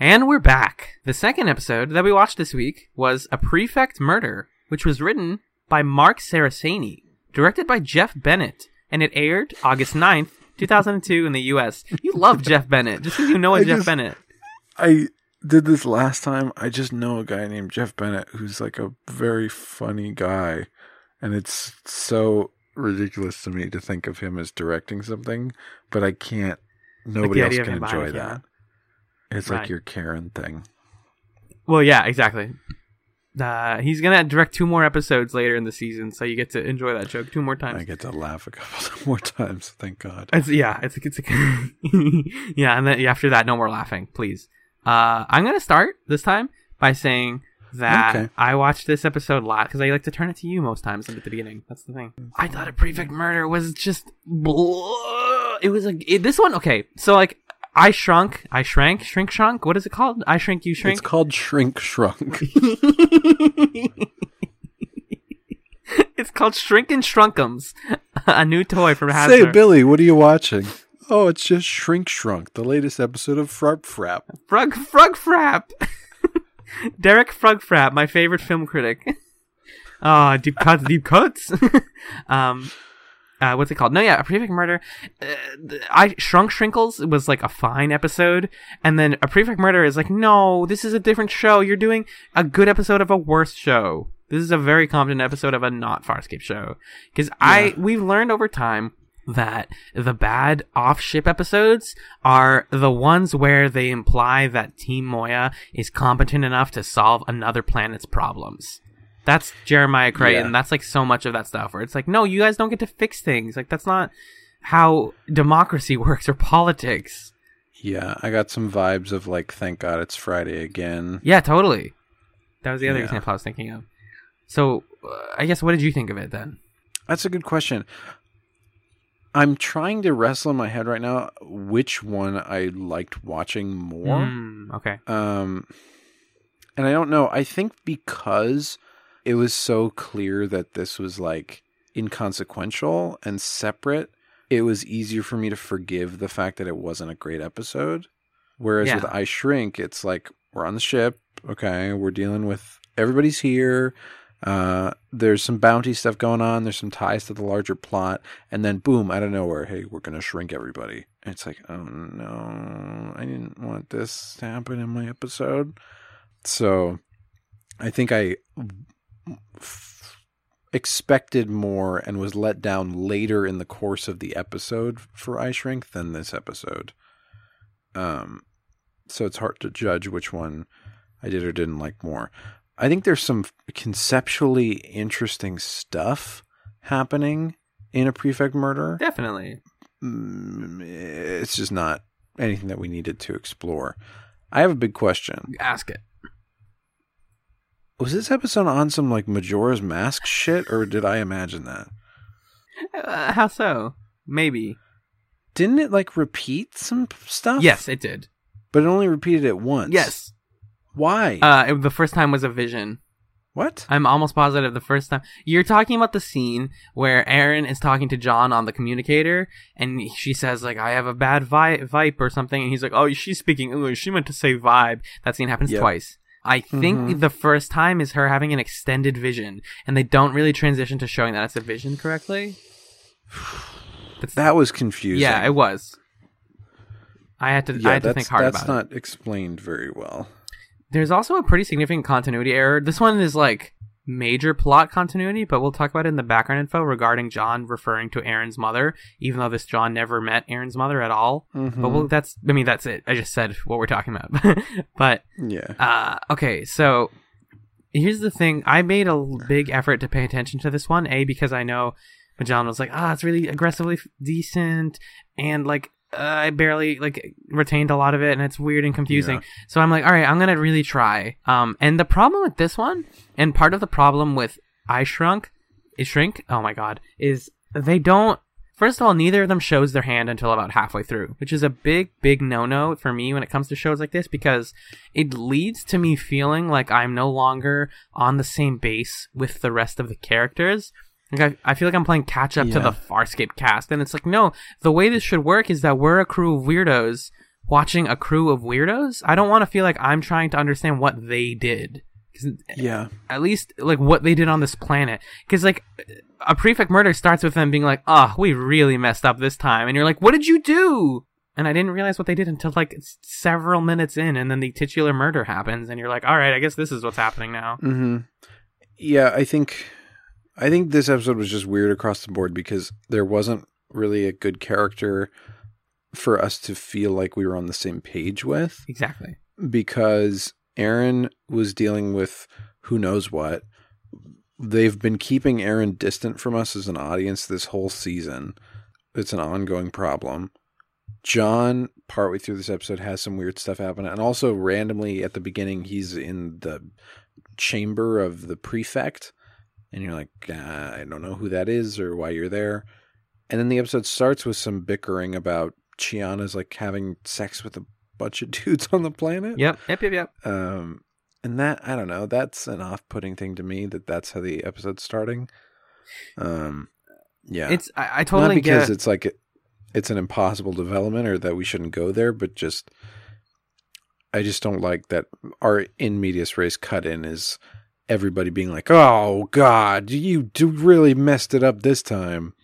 And we're back. The second episode that we watched this week was A Prefect Murder, which was written by Mark Saraceni, directed by Jeff Bennett, and it aired August 9th, 2002 in the US. You love Jeff Bennett, just because you know a I Jeff just- Bennett. I did this last time. I just know a guy named Jeff Bennett who's like a very funny guy. And it's so ridiculous to me to think of him as directing something, but I can't. Nobody the else can enjoy that. camera. It's Right. like your Karen thing. Well, yeah, exactly. Uh, he's gonna direct two more episodes later in the season, so you get to enjoy that joke two more times. I get to laugh a couple more times. Thank God. It's yeah, it's it's yeah, and then after that, no more laughing, please. Uh, I'm gonna start this time by saying that Okay. I watched this episode a lot because I like to turn it to you most times at the beginning. That's the thing. I thought a prefect murder was just it was like it, this one. Okay, so like I shrunk, I shrank, shrink, shrunk. What is it called? I shrink, you shrink. It's called Shrink Shrunk. it's called Shrink and Shrunkums, a new toy from Hasbro. Say, Billy, what are you watching? Oh, it's just Shrink Shrunk, the latest episode of Frap Frap. Frug Frug Frap. Derek Frug Frap, my favorite film critic. Oh, deep cuts, deep cuts. um, uh, what's it called? No, yeah, a prefect murder. Uh, I shrunk Shrinkles was like a fine episode, and then a prefect murder is like, no, this is a different show. You're doing a good episode of a worse show. This is a very competent episode of a not Farscape show. Because I we've learned over time that the bad off-ship episodes are the ones where they imply that Team Moya is competent enough to solve another planet's problems. That's Jeremiah Crichton. Yeah. That's like so much of that stuff where it's like, no, you guys don't get to fix things. Like that's not how democracy works or politics. Yeah, I got some vibes of like, thank God it's Friday again. Yeah, totally. That was the other Yeah. example I was thinking of. So, uh, I guess what did you think of it then? That's a good question. I'm trying to wrestle in my head right now which one I liked watching more. Hmm, okay. Um, and I don't know. I think because it was so clear that this was like inconsequential and separate, it was easier for me to forgive the fact that it wasn't a great episode. Whereas Yeah. with I Shrink, it's like we're on the ship. Okay, we're dealing with everybody's here. Uh, there's some bounty stuff going on. There's some ties to the larger plot, and then boom, out of nowhere, hey, we're gonna shrink everybody. And it's like, oh no, I didn't want this to happen in my episode. So, I think I expected more and was let down later in the course of the episode for I Shrink than this episode. Um, so it's hard to judge which one I did or didn't like more. I think there's some conceptually interesting stuff happening in a prefect murder. Definitely. Mm, It's just not anything that we needed to explore. I have a big question. Ask it. Was this episode on some like Majora's Mask shit, or did I imagine that? Uh, how so? Maybe. Didn't it like repeat some stuff? Yes, it did. but it only repeated it once. Yes. Why? Uh, it- the first time was a vision. what? I'm almost positive the first time. You're talking about the scene where Aeryn is talking to John on the communicator, and she says like, "I have a bad vi- vibe" or something, and he's like, "Oh, she's speaking English. She meant to say vibe." That scene happens Yep. twice. I think Mhm. the first time is her having an extended vision, and they don't really transition to showing that it's a vision correctly. That's, That was confusing. yeah, it was. I had to. Yeah, I had to that's, think hard that's about it. not explained very well. There's also a pretty significant continuity error. This one is like major plot continuity, but we'll talk about it in the background info regarding John referring to Aeryn's mother, even though this John never met Aeryn's mother at all. Mhm. But we'll, that's, I mean, that's it. I just said what we're talking about. but, yeah. uh, okay, so here's the thing. I made a big effort to pay attention to this one, A, because I know John was like, ah, it's really aggressively decent, and like, uh, I barely like retained a lot of it, and it's weird and confusing. Yeah. So I'm like, all right, I'm gonna really try. Um, and the problem with this one, and part of the problem with I Shrunk, is Shrink. Oh my god, is they don't. First of all, neither of them shows their hand until about halfway through, which is a big, big no-no for me when it comes to shows like this because it leads to me feeling like I'm no longer on the same base with the rest of the characters. Like I, I feel like I'm playing catch up to Yeah. the Farscape cast, and it's like, no, the way this should work is that we're a crew of weirdos watching a crew of weirdos. I don't want to feel like I'm trying to understand what they did. Yeah. At least like what they did on this planet, because like a prefect murder starts with them being like, "Oh, we really messed up this time," and you're like, "What did you do?" And I didn't realize what they did until like several minutes in, and then the titular murder happens, and you're like, "All right, I guess this is what's happening now." Mm-hmm. Yeah, I think I think this episode was just weird across the board because there wasn't really a good character for us to feel like we were on the same page with Exactly. because Aeryn was dealing with who knows what. They've been keeping Aeryn distant from us as an audience this whole season. It's an ongoing problem. John, partway through this episode, has some weird stuff happen. And also, randomly at the beginning, he's in the chamber of the prefect. And you're like, "Ah, I don't know who that is or why you're there. And then the episode starts with some bickering about Chiana's like having sex with a bunch of dudes on the planet. Yep. Yep. Yep. Yep. Um, and that I don't know. That's an off-putting thing to me. That that's how the episode's starting. Um, yeah, It's I, I totally not because it's like it, it's an impossible development or that we shouldn't go there, but just I just don't like that our in medias res cut in is everybody being like, "Oh God, you do really messed it up this time."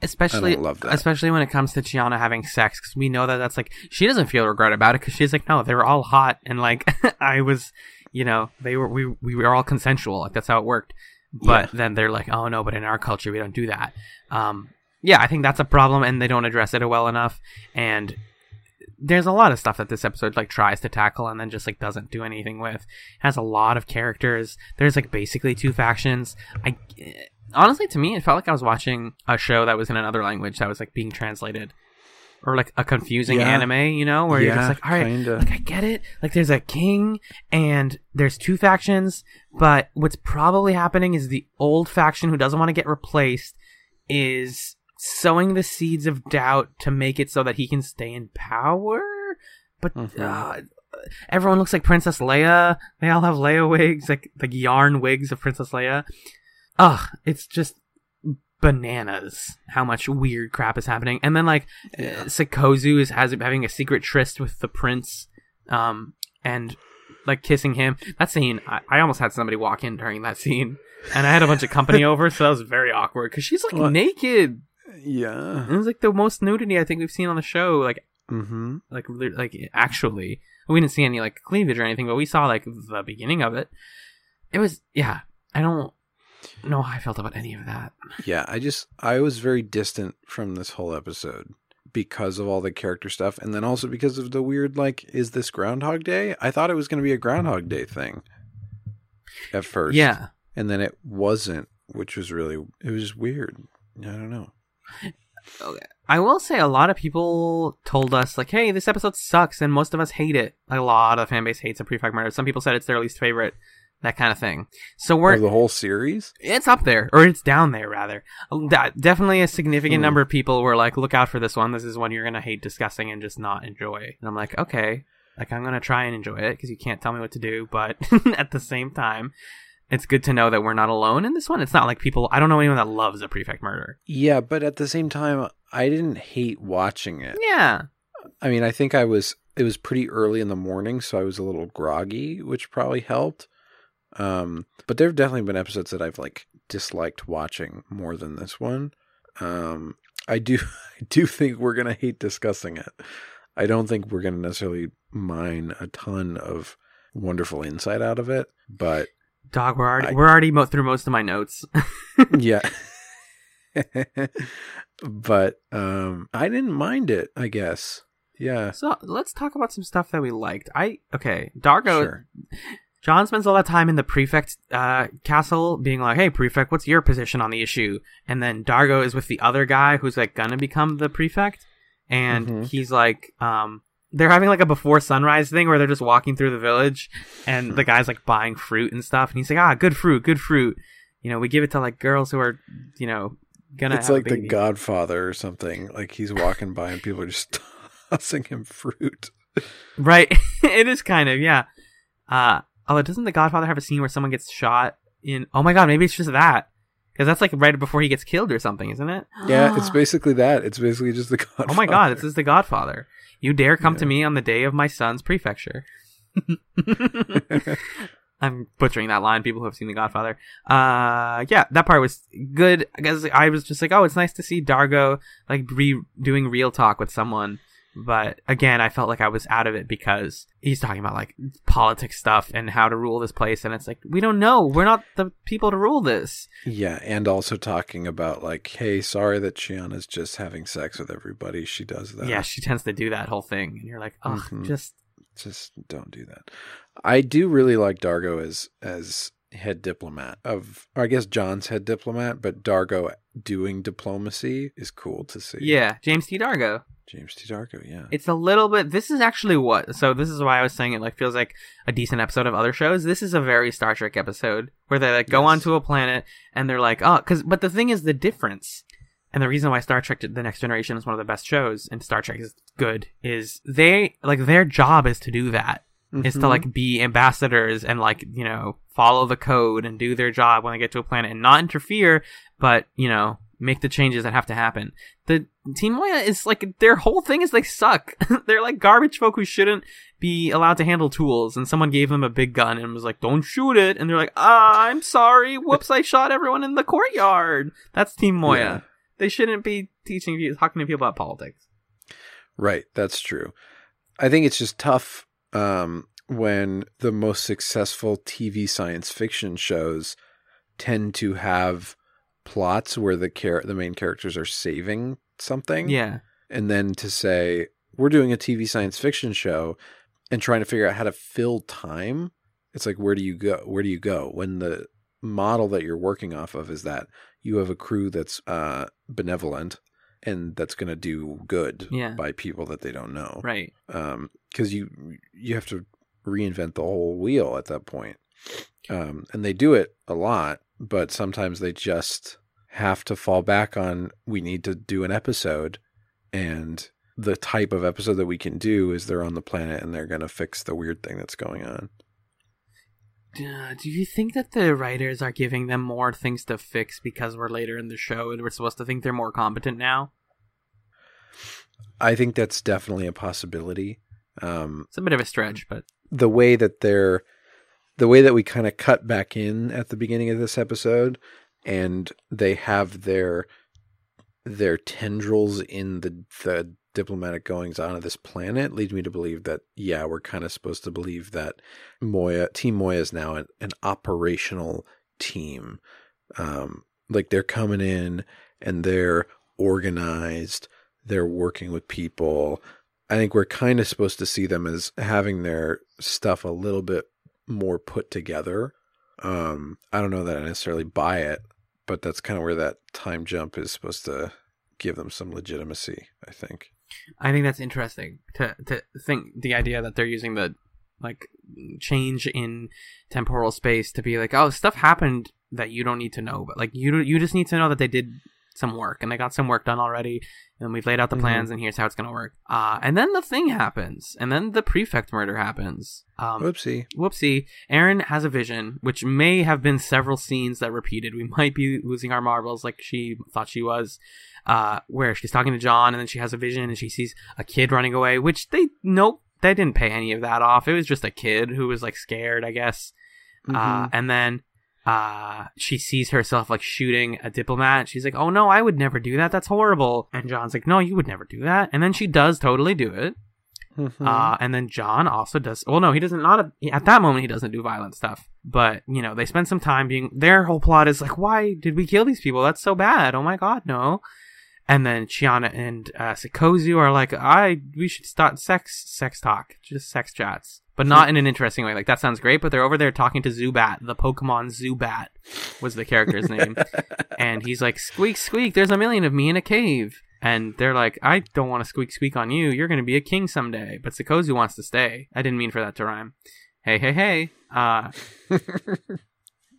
especially I don't love that. especially when it comes to Chiana having sex because we know that that's like she doesn't feel regret about it because she's like no they were all hot and like I was you know they were we we were all consensual like that's how it worked but then they're like oh no but in our culture we don't do that um yeah I think that's a problem and they don't address it well enough and there's a lot of stuff that this episode like tries to tackle and then just like doesn't do anything with It has a lot of characters there's like basically two factions i eh, honestly to me it felt like i was watching a show that was in another language that was like being translated or like a confusing Yeah. anime you know where you're just like all right kinda. like i get it like there's a king and there's two factions but what's probably happening is the old faction who doesn't want to get replaced is sowing the seeds of doubt to make it so that he can stay in power. But Mhm. uh, everyone looks like Princess Leia. They all have Leia wigs, like like yarn wigs of Princess Leia. Ugh, it's just bananas how much weird crap is happening. And then like Sikozu is has having a secret tryst with the prince, um, and like kissing him. That scene, I, I almost had somebody walk in during that scene, and I had a bunch of company over, so that was very awkward because she's like What? naked. Yeah. It was like the most nudity I think we've seen on the show. Like Mm-hmm. like like actually we didn't see any like cleavage or anything but we saw like the beginning of it it was yeah i don't know how i felt about any of that Yeah, I just I was very distant from this whole episode because of all the character stuff and then also because of the weird like is this groundhog day? I thought it was going to be a groundhog day thing at first. yeah And then it wasn't, which was really it was weird. I don't know. I will say a lot of people told us like hey this episode sucks and most of us hate it. A lot of the fan base hates a prefect murder. Some people said it's their least favorite that kind of thing. So we're Of the whole series? it's up there or it's down there rather. That definitely a significant Hmm. number of people were like look out for this one. This is one you're gonna hate discussing and just not enjoy. And i'm like okay. Like i'm gonna try and enjoy it because you can't tell me what to do but at the same time it's good to know that we're not alone in this one it's not like people i don't know anyone that loves a prefect murder Yeah, but at the same time I didn't hate watching it. yeah I mean, I think I was it was pretty early in the morning, so I was a little groggy, which probably helped. Um, but there have definitely been episodes that I've like disliked watching more than this one. Um, I do I do think we're gonna hate discussing it. I don't think we're gonna necessarily mine a ton of wonderful insight out of it, but Dog, we're already I- we're already mo- through most of my notes. yeah. but um I didn't mind it, I guess. Yeah. so let's talk about some stuff that we liked. I okay, D'Argo. Sure. John spends all that time in the prefect uh, castle, being like, "Hey, prefect, what's your position on the issue?" And then D'Argo is with the other guy who's like gonna become the prefect, and Mhm. he's like, um, they're having like a before sunrise thing where they're just walking through the village, and the guy's like buying fruit and stuff, and he's like, "Ah, good fruit, good fruit." You know, we give it to like girls who are, you know, gonna. It's like the. Godfather or something. Like he's walking by and people are just tossing him fruit. Right. it is kind of, yeah. Uh although doesn't the Godfather have a scene where someone gets shot in Oh my god, maybe it's just that. Because that's like right before he gets killed or something, isn't it? Yeah, it's basically that. It's basically just the Godfather. Oh my god, this is the Godfather. You dare come to me on the day of my son's prefecture. I'm butchering that line, people who have seen The Godfather. Uh yeah, that part was good. I guess I was just like, oh, it's nice to see D'Argo like re- doing real talk with someone. But again, I felt like I was out of it because he's talking about like politics stuff and how to rule this place, and it's like we don't know. We're not the people to rule this. Yeah, and also talking about like, hey, sorry that Chiana's just having sex with everybody. She does that. Yeah, she tends to do that whole thing, and you're like, oh, Mhm. just just don't do that. I do really like D'Argo as as head diplomat of or I guess John's head diplomat, but D'Argo doing diplomacy is cool to see. yeah, James T. D'Argo. James T. D'Argo, yeah. It's a little bit. This is actually what. So this is why I was saying it like feels like a decent episode of other shows. This is a very Star Trek episode where they like go Yes. onto a planet and they're like, oh, because. But the thing is, the difference and the reason why Star Trek: The Next Generation is one of the best shows and Star Trek is good is they like their job is to do that. Is to Mhm. like be ambassadors and like you know follow the code and do their job when they get to a planet and not interfere, but you know make the changes that have to happen. The Team Moya is like their whole thing is they suck. They're like garbage folk who shouldn't be allowed to handle tools. And someone gave them a big gun and was like, "Don't shoot it." And they're like, "Ah, I'm sorry. Whoops, I shot everyone in the courtyard." That's Team Moya. Yeah. They shouldn't be teaching you talking to people about politics. Right, that's true. I think it's just tough um, when the most successful TV science fiction shows tend to have plots where the char- the main characters are saving something. Yeah. and then to say we're doing a TV science fiction show and trying to figure out how to fill time. It's like where do you go? Where do you go when the model that you're working off of is that you have a crew that's uh, benevolent and that's going to do good Yeah. by people that they don't know, Right. Um, Because you you have to reinvent the whole wheel at that point, um, and they do it a lot, but sometimes they just have to fall back on we need to do an episode and the type of episode that we can do is they're on the planet and they're going to fix the weird thing that's going on. Uh, do you think that the writers are giving them more things to fix because we're later in the show and we're supposed to think they're more competent now? I think that's definitely a possibility. Um, It's a bit of a stretch, but the way that they're the way that we kind of cut back in at the beginning of this episode and they have their their tendrils in the the diplomatic goings on of this planet leads me to believe that yeah we're kind of supposed to believe that Moya team Moya is now an, an operational team. Um like they're coming in and they're organized they're working with people. I think we're kind of supposed to see them as having their stuff a little bit more put together. Um, I don't know that I necessarily buy it, but that's kind of where that time jump is supposed to give them some legitimacy. I think. I think that's interesting to to think the idea that they're using the like change in temporal space to be like, oh, stuff happened that you don't need to know, but like you you just need to know that they did some work and they got some work done already, and we've laid out the Mhm. plans, and here's how it's gonna work. Uh, and then the thing happens, and then the prefect murder happens. Um, Whoopsie. whoopsie, Aeryn has a vision, which may have been several scenes that repeated. We might be losing our marbles like she thought she was, uh, where she's talking to John and then she has a vision and she sees a kid running away, which they, nope, they didn't pay any of that off. It was just a kid who was like scared, I guess. Uh, Mhm. and then, uh, she sees herself like shooting a diplomat. She's like, oh no, I would never do that. That's horrible. And John's like, no, you would never do that. And then she does totally do it. Mhm. Uh, and then John also does. Well, no, he doesn't. Not at that moment. He doesn't do violent stuff. But you know, they spend some time being. Their whole plot is like, why did we kill these people? That's so bad. Oh my god, no. And then Chiana and uh, Sikozu are like, I we should start sex sex talk, just sex chats, but not in an interesting way. Like that sounds great, but they're over there talking to Zubat, the Pokemon Zubat was the character's name, and he's like, squeak squeak, there's a million of me in a cave. And they're like, I don't want to squeak squeak on you. You're going to be a king someday. But Sikozu wants to stay. I didn't mean for that to rhyme. Hey, hey, hey. Uh,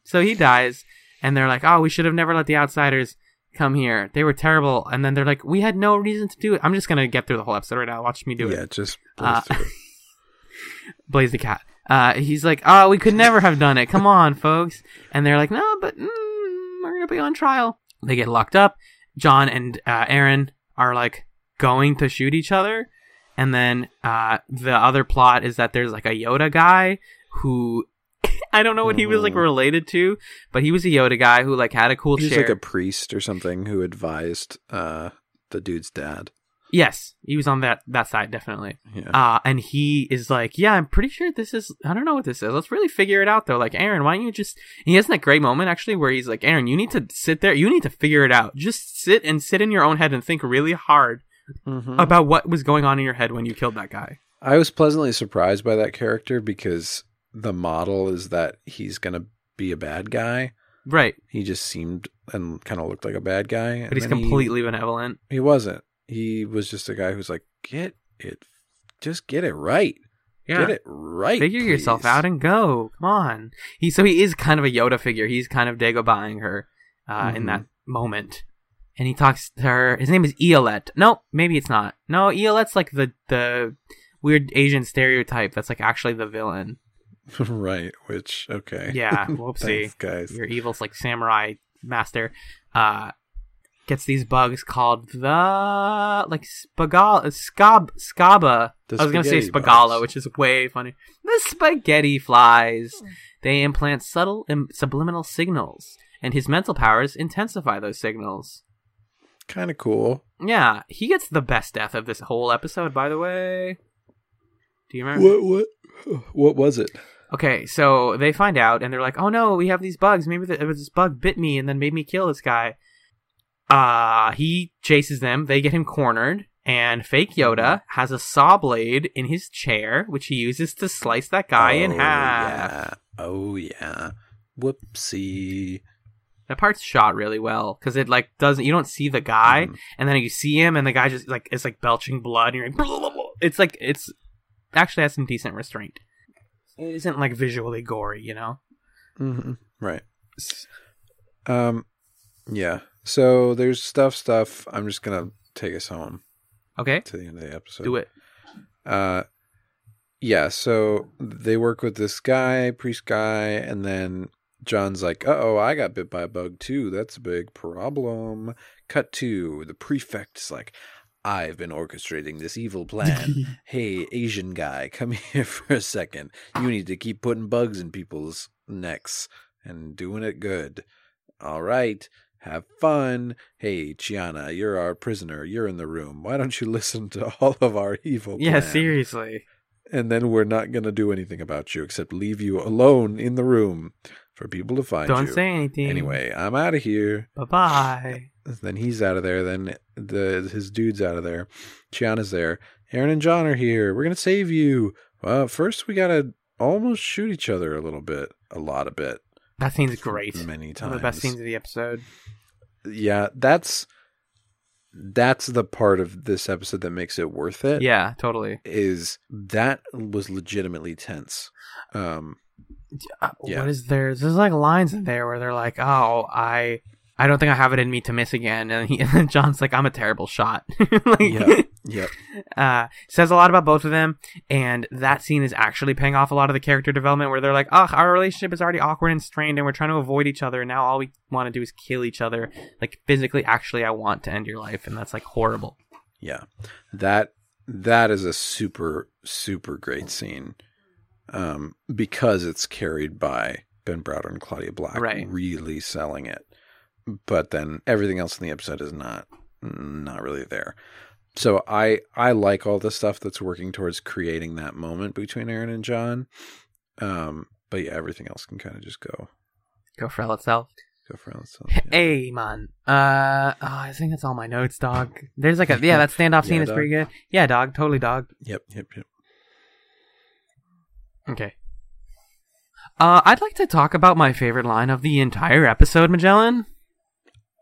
so he dies, and they're like, oh, we should have never let the outsiders come here. They were terrible. And then they're like, we had no reason to do it. I'm just going to get through the whole episode right now. Watch me do yeah, it. Yeah, just Uh, blaze through it. Blaze the cat. Uh, he's like, oh, we could never have done it. Come on, folks. And they're like, no, but mm, we're going to be on trial. They get locked up. John and uh, Aeryn are like going to shoot each other. And then uh, the other plot is that there's like a Yoda guy who I don't know what he was like Mhm. related to, but he was a Yoda guy who like had a cool chair. like a priest or something who advised uh, the dude's dad. Yes, he was on that that side definitely. Yeah. Uh, and he is like, yeah, I'm pretty sure this is, I don't know what this is. Let's really figure it out though. Like, Aeryn, why don't you just, he has that great moment actually where he's like, Aeryn, you need to sit there. You need to figure it out. Just sit and sit in your own head and think really hard Mhm. about what was going on in your head when you killed that guy. I was pleasantly surprised by that character because the model is that he's going to be a bad guy. Right. He just seemed and kind of looked like a bad guy. But he's and then he- completely benevolent. He, wasn't. He was just a guy who's like, get it, just get it right. Yeah. Get it right. Figure yourself out and go. Come on. He so he is kind of a Yoda figure. He's kind of Dagobahing her uh, in Mhm. that moment, and he talks to her. His name is Eolette. No, maybe it's not. No, Eolette's like the the weird Asian stereotype. That's like actually the villain. right. Which okay. Yeah, whoopsie. Thanks, guys. Your evil's like samurai master. Uh, gets these bugs called the like spagala scab scaba. The I was gonna say spagala, bugs. which is way funny. The spaghetti flies. They implant subtle and subliminal signals, and his mental powers intensify those signals. Kind of cool. Yeah, he gets the best death of this whole episode. By the way, do you remember? What what what was it? Okay, so they find out and they're like, "Oh no, we have these bugs. Maybe the, this bug bit me and then made me kill this guy." Uh, he chases them. They get him cornered, and fake Yoda has a saw blade in his chair, which he uses to slice that guy in Oh, half. Yeah. Oh yeah. Whoopsie. That part's shot really well because it like doesn't. You don't see the guy, Mhm. and then you see him, and the guy just like is like belching blood. And you're like, blah, blah, blah. it's like it's actually has some decent restraint. It isn't like visually gory, you know. Mhm. Right. Um. Yeah. So there's stuff. Stuff. I'm just gonna take us home Okay, to the end of the episode. do it. Uh, yeah. So they work with this guy, priest guy, and then John's like, "Uh oh, I got bit by a bug too. That's a big problem." Cut to the prefect's like, "I've been orchestrating this evil plan. hey, Asian guy, come here for a second. You need to keep putting bugs in people's necks and doing it good. All right." Have fun. Hey, Chiana, you're our prisoner. You're in the room. Why don't you listen to all of our evil Yeah, plan? seriously. and then we're not going to do anything about you except leave you alone in the room for people to find Don't you. say anything. Anyway, I'm out of here. Bye bye. Then he's out of there. Then the his dude's out of there. Chiana's there. Aeryn and John are here. We're gonna save you. Well, first we gotta almost shoot each other a little bit, a lot of bit, That scene's great. many One times. of the best scenes of the episode. Yeah, that's that's the part of this episode that makes it worth it. Yeah, totally. is that was legitimately tense. Um, Uh, Yeah. What is there? There's like lines in there where they're like, "Oh, I, I don't think I have it in me to miss again," and, he, and John's like, "I'm a terrible shot." like, yeah, yep. uh, says a lot about both of them, and that scene is actually paying off a lot of the character development where they're like, "Oh, our relationship is already awkward and strained, and we're trying to avoid each other. And now all we want to do is kill each other. Like physically, actually, I want to end your life, and that's like horrible." Yeah. That that is a super super great scene. Um because it's carried by Ben Browder and Claudia Black Right. really selling it. But then everything else in the episode is not not really there. So I I like all the stuff that's working towards creating that moment between Aeryn and John. Um, but yeah, everything else can kind of just go Go for itself. go for itself. Yeah. Hey man. Uh oh, I think that's all my notes, dog. There's like a yeah, that standoff scene Yeah, is dog. pretty good. Yeah, dog, totally dog. Yep, yep, yep. Okay. Uh I'd like to talk about my favorite line of the entire episode, Magellan.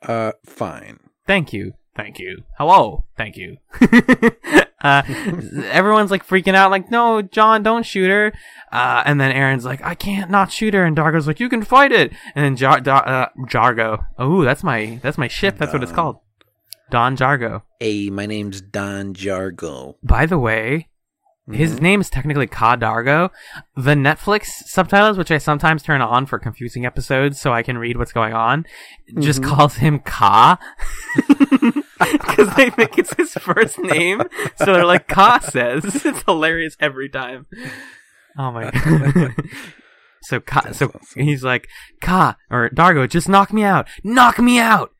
Uh, fine. Thank you. Thank you. Hello. Thank you. uh, everyone's like freaking out, like, no, John, don't shoot her. Uh, and then Aeryn's like, I can't not shoot her. And D'Argo's like, you can fight it. And then Jar- Dar- uh, Jargo. Oh, that's my, that's my ship. That's what it's called. Don Jargo. Hey, my name's Don Jargo. By the way, his mm-hmm. name is technically Ka D'Argo. The Netflix subtitles, which I sometimes turn on for confusing episodes so I can read what's going on, just mm-hmm. calls him Ka. Because they think it's his first name. So they're like, Ka says. It's hilarious every time. Oh my god. so Ka, so awesome. he's like, Ka, or D'Argo, just knock me out. Knock me out!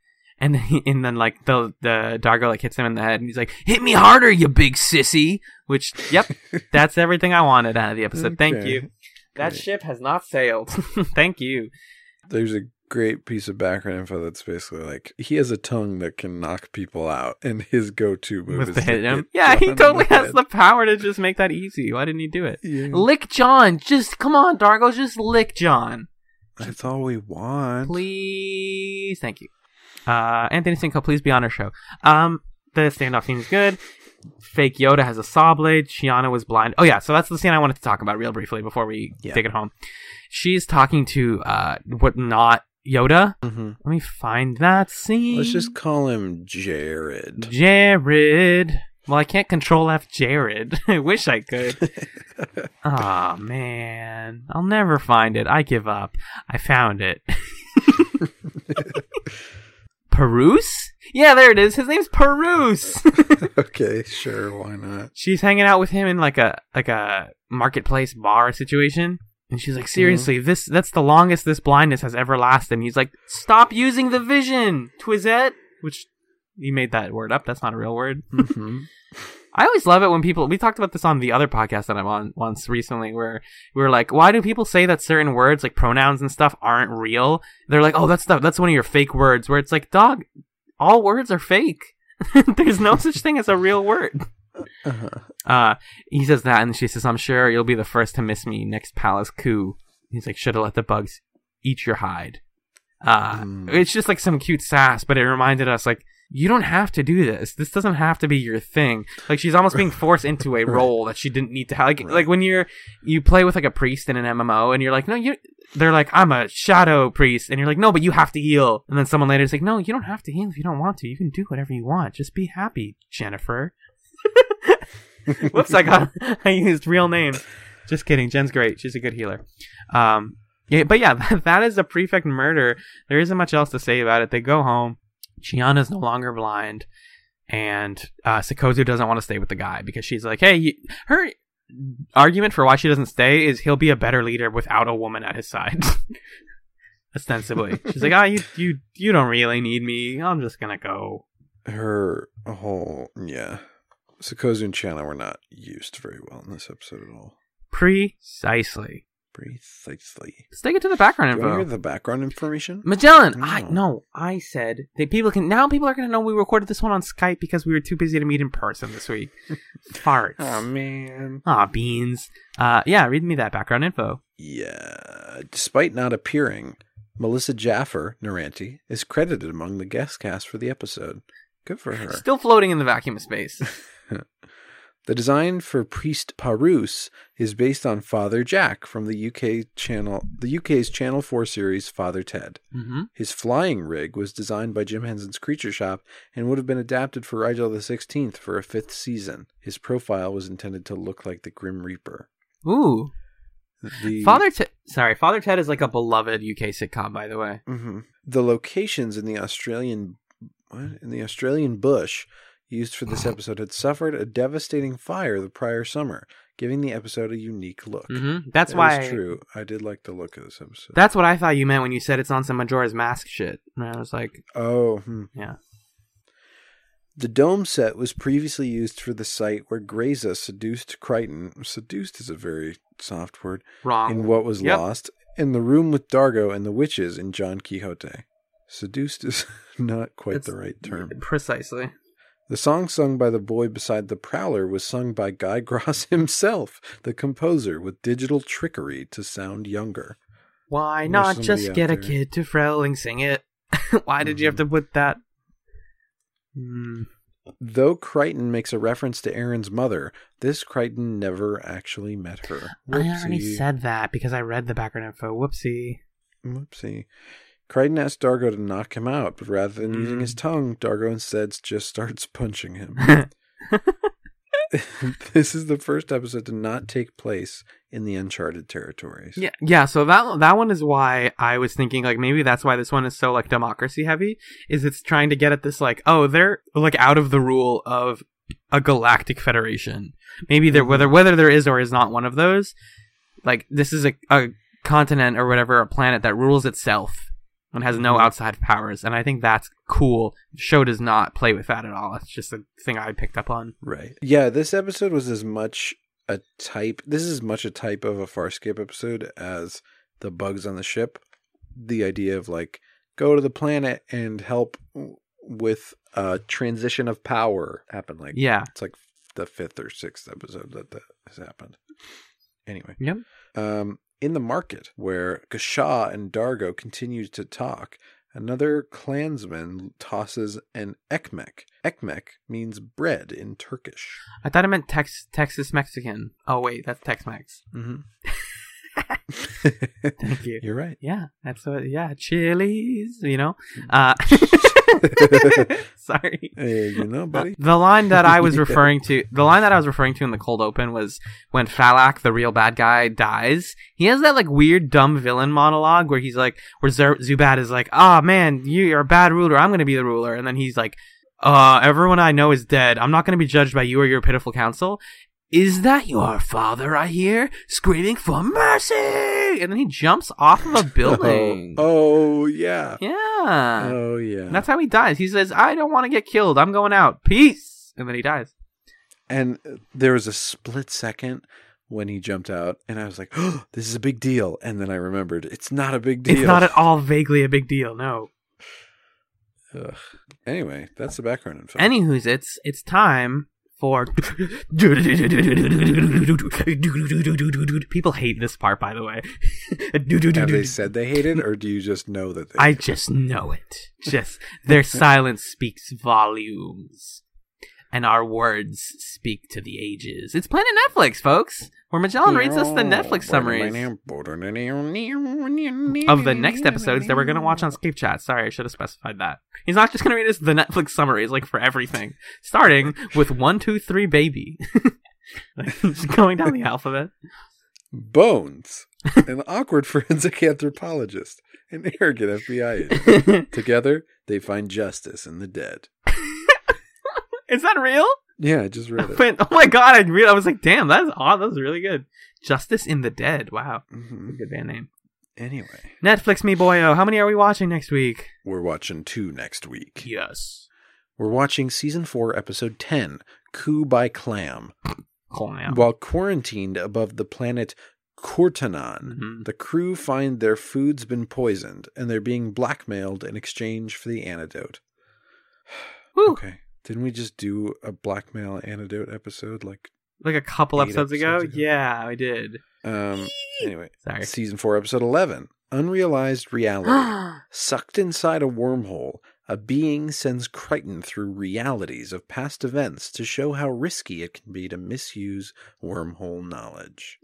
And then, he, and then like the the D'Argo like hits him in the head, and he's like, "Hit me harder, you big sissy." Which, yep, that's everything I wanted out of the episode. Thank you. That Great. ship has not sailed. Thank you. There's a great piece of background info that's basically like he has a tongue that can knock people out, and his go-to move Was is to hit him? hit Yeah, John he totally the has head. the power to just make that easy. Why didn't he do it? Yeah. Lick John. Just come on, D'Argo. Just lick John, That's all we want. please. Thank you. Uh, Anthony Simcoe, please be on our show. Um, the standoff scene is good. Fake Yoda has a saw blade. Chiana was blind. Oh yeah, so that's the scene I wanted to talk about real briefly before we Yeah. take it home. She's talking to uh, what not Yoda. hmm Let me find that scene. Let's just call him Jared. Jared. Well, I can't control F Jared. I wish I could. Aw, man. I'll never find it. I give up. I found it. Peruse? Yeah, there it is. His name's Peruse. okay, sure, why not? she's hanging out with him in like a like a marketplace bar situation. And she's like, seriously, this that's the longest this blindness has ever lasted. And he's like, stop using the vision, Twizette. Which he made that word up. That's not a real word. hmm I always love it when people. We talked about this on the other podcast that I'm on once recently, where we were like, "Why do people say that certain words, like pronouns and stuff, aren't real?" They're like, "Oh, that's that's one of your fake words." Where it's like, "Dog, all words are fake. There's no such thing as a real word." Uh-huh. Uh, he says that, and she says, "I'm sure you'll be the first to miss me next palace coup." He's like, "Should have let the bugs eat your hide." Uh, Hmm. it's just like some cute sass, but it reminded us like you don't have to do this. This doesn't have to be your thing. Like she's almost being forced into a role that she didn't need to have. Like, Right. like when you're you play with like a priest in an MMO, and you're like, no, you. They're like, I'm a shadow priest, and you're like, no, but you have to heal. And then someone later is like, no, you don't have to heal if you don't want to. You can do whatever you want. Just be happy, Jennifer. Whoops, I got I used real name. Just kidding. Jen's great. She's a good healer. Um, yeah, but yeah, that is a prefect murder. There isn't much else to say about it. They go home. Chiana's no longer blind, and uh, Sikozu doesn't want to stay with the guy because she's like, hey, you, her argument for why she doesn't stay is he'll be a better leader without a woman at his side. Ostensibly, she's like, ah, you you you don't really need me. I'm just gonna go. Her whole yeah. Sikozu and Chiana were not used very well in this episode at all. Precisely. Precisely. Let's take it to the background Do you want to info. hear the background information? Magellan, I No. no, I said that people can now. People are going to know we recorded this one on Skype because we were too busy to meet in person this week. Farts. Oh man. Aw, beans. Uh, yeah, read me that background info. Yeah. Despite not appearing, Melissa Jaffer, Noranti, is credited among the guest cast for the episode. Good for her. Still floating in the vacuum of space. The design for Priest Parus is based on Father Jack from the UK channel, the UK's Channel 4 series Father Ted. hmm His flying rig was designed by Jim Henson's Creature Shop and would have been adapted for Rygel the 16th for a fifth season. His profile was intended to look like the Grim Reaper. Ooh, The, Father Ted. Sorry, Father Ted is like a beloved UK sitcom, by the way. Mhm. The locations in the Australian what? in the Australian bush used for this episode had suffered a devastating fire the prior summer, giving the episode a unique look. hmm That's That why. true. I did like the look of this episode. That's what I thought you meant when you said it's on some Majora's Mask shit. And I was like, oh, hmm. yeah. The dome set was previously used for the site where Grayza seduced Crichton. Seduced is a very soft word. Wrong. In What Was Yep. Lost. In the room with D'Argo and the witches in John Quixote. Seduced is not quite It's- the right term. Precisely. The song sung by the boy beside the prowler was sung by Guy Gross himself, the composer, with digital trickery to sound younger. Why not just get a kid to Frelling sing it? Why did you have to put that? Hmm. Though Crichton makes a reference to Aeryn's mother, this Crichton never actually met her. I already said that because I read the background info. Whoopsie. Whoopsie. Crichton asks D'Argo to knock him out, but rather than using Mm. his tongue, D'Argo instead just starts punching him. this is the first episode to not take place in the Uncharted territories. Yeah, yeah. So that that one is why I was thinking like maybe that's why this one is so like democracy heavy. Is it's trying to get at this like oh they're like out of the rule of a galactic federation. Maybe there whether whether there is or is not one of those. Like this is a a continent or whatever a planet that rules itself and has no Mhm. outside powers, and I think that's cool. The show does not play with that at all. It's just a thing I picked up on. Right. Yeah, this episode was as much a type this is as much a type of a Farscape episode as the bugs on the ship. The idea of like go to the planet and help with a transition of power happen like Yeah. it's like the fifth or sixth episode that that has happened. Anyway. Yep. Um, in the market, where Gashaw and D'Argo continue to talk, another clansman tosses an ekmek. Ekmek means bread in Turkish. I thought it meant Tex Texas Mexican. Oh wait, that's Tex Mex. Mm-hmm. Thank you. You're right. Yeah, that's what. Yeah, chilies. You know. Uh, sorry. Hey, you know, Uh, buddy. the line that I was referring to, the line that I was referring to in the cold open was when Falak, the real bad guy, dies. He has that like weird dumb villain monologue where he's like, where Zubat is like, "Ah man, you're a bad ruler. I'm gonna be the ruler," and then he's like, "Uh, everyone I know is dead. I'm not gonna be judged by you or your pitiful counsel." Is that your father I hear screaming for mercy? And then he jumps off of a building. Oh, oh, yeah. Yeah. Oh, yeah. And that's how he dies. He says, I don't want to get killed. I'm going out. Peace. And then he dies. And there was a split second when he jumped out, and I was like, oh, this is a big deal. And then I remembered it's not a big deal. It's not at all vaguely a big deal. No. Ugh. Anyway, that's the background info. Anywho's, it's it's time for. People hate this part, by the way. Have they said they hate it, or do you just know that they I hate it? just know it. Just their silence speaks volumes, and our words speak to the ages. It's Planet Netflix, folks, where Magellan reads us the Netflix summaries of the next episodes that we're going to watch on Scape Chat. Sorry, I should have specified that. He's not just going to read us the Netflix summaries, like for everything, starting with one, two, three, baby. Like, just going down the alphabet. Bones, an awkward forensic anthropologist, an arrogant FBI agent. Together, they find justice in the dead. Is that real? Yeah, I just read it. Oh my god, I read. I was like, damn, that's odd. That was really good. Justice in the Dead. Wow, Mhm. good band name. Anyway, Netflix me boyo. How many are we watching next week? we're watching two next week. Yes. We're watching season four, episode 10, Coup by Clam. Clam. While quarantined above the planet Cortanon, Mhm. the crew find their food's been poisoned and they're being blackmailed in exchange for the antidote. Woo. Okay. Didn't we just do a blackmail antidote episode? Like, Like a couple Eight episodes, ago? ago. Yeah, I did. um, anyway, Sorry. season four, episode 11, Unrealized Reality. Sucked inside a wormhole, a being sends Crichton through realities of past events to show how risky it can be to misuse wormhole knowledge.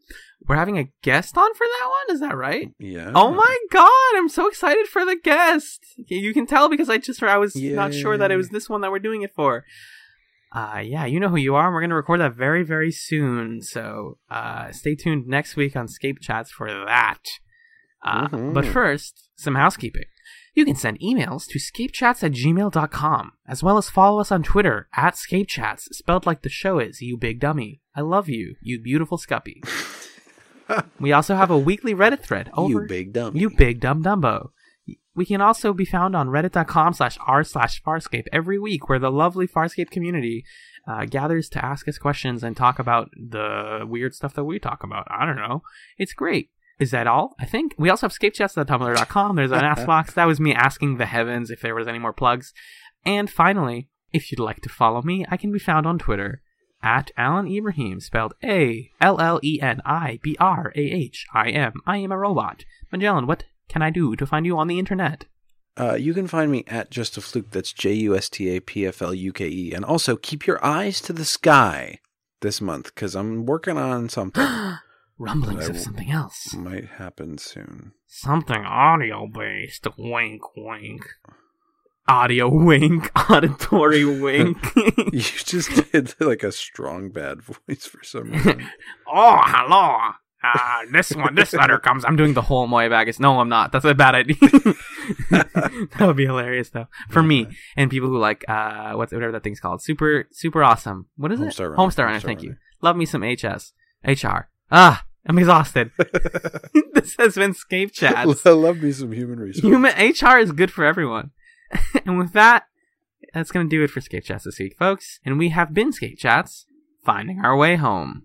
We're having a guest on for that one? Is that right? Yeah. Oh my god, I'm so excited for the guest. You can tell because I just I was not sure that it was this one that we're doing it for. Uh yeah, you know who you are. and We're going to record that very very soon. So, uh stay tuned next week on Scape Chats for that. Uh, Mhm. But first, some housekeeping. You can send emails to scapechats at gmail.com, as well as follow us on Twitter at scapechats, spelled like the show is, you big dummy. I love you, you beautiful scuppy. we also have a weekly Reddit thread over you big dumb. you big dumb dumbo. We can also be found on reddit.com slash r slash farscape every week where the lovely Farscape community uh, gathers to ask us questions and talk about the weird stuff that we talk about. I don't know. It's great. Is that all? I think. We also have scapechats.tumblr.com. There's an ask box. That was me asking the heavens if there was any more plugs. And finally, if you'd like to follow me, I can be found on Twitter at Alan Ibrahim, spelled A L L E N I B R A H I M. I am a robot. Magellan, what can I do to find you on the internet? Uh, you can find me at Just a Fluke. That's J U S T A P F L U K E. And also keep your eyes to the sky this month because I'm working on something. Rumblings of something else. Might happen soon. Something audio based. Wink, wink. Audio wink. Auditory wink. You just did like a strong bad voice for some reason. oh, hello. Uh, this one, this letter comes. I'm doing the whole Moya Baggis. No, I'm not. That's a bad idea. that would be hilarious, though, for me and people who like uh, what's whatever that thing's called. Super, super awesome. What is Homestar it? Runner. Homestar Runner. Homestar Thank you. Love me some HS, HR. Ah, I'm exhausted. this has been Scape Chats. I love me some human resources. Human HR is good for everyone. and with that, that's going to do it for Scape Chats this week, folks. And we have been Scape Chats, finding our way home.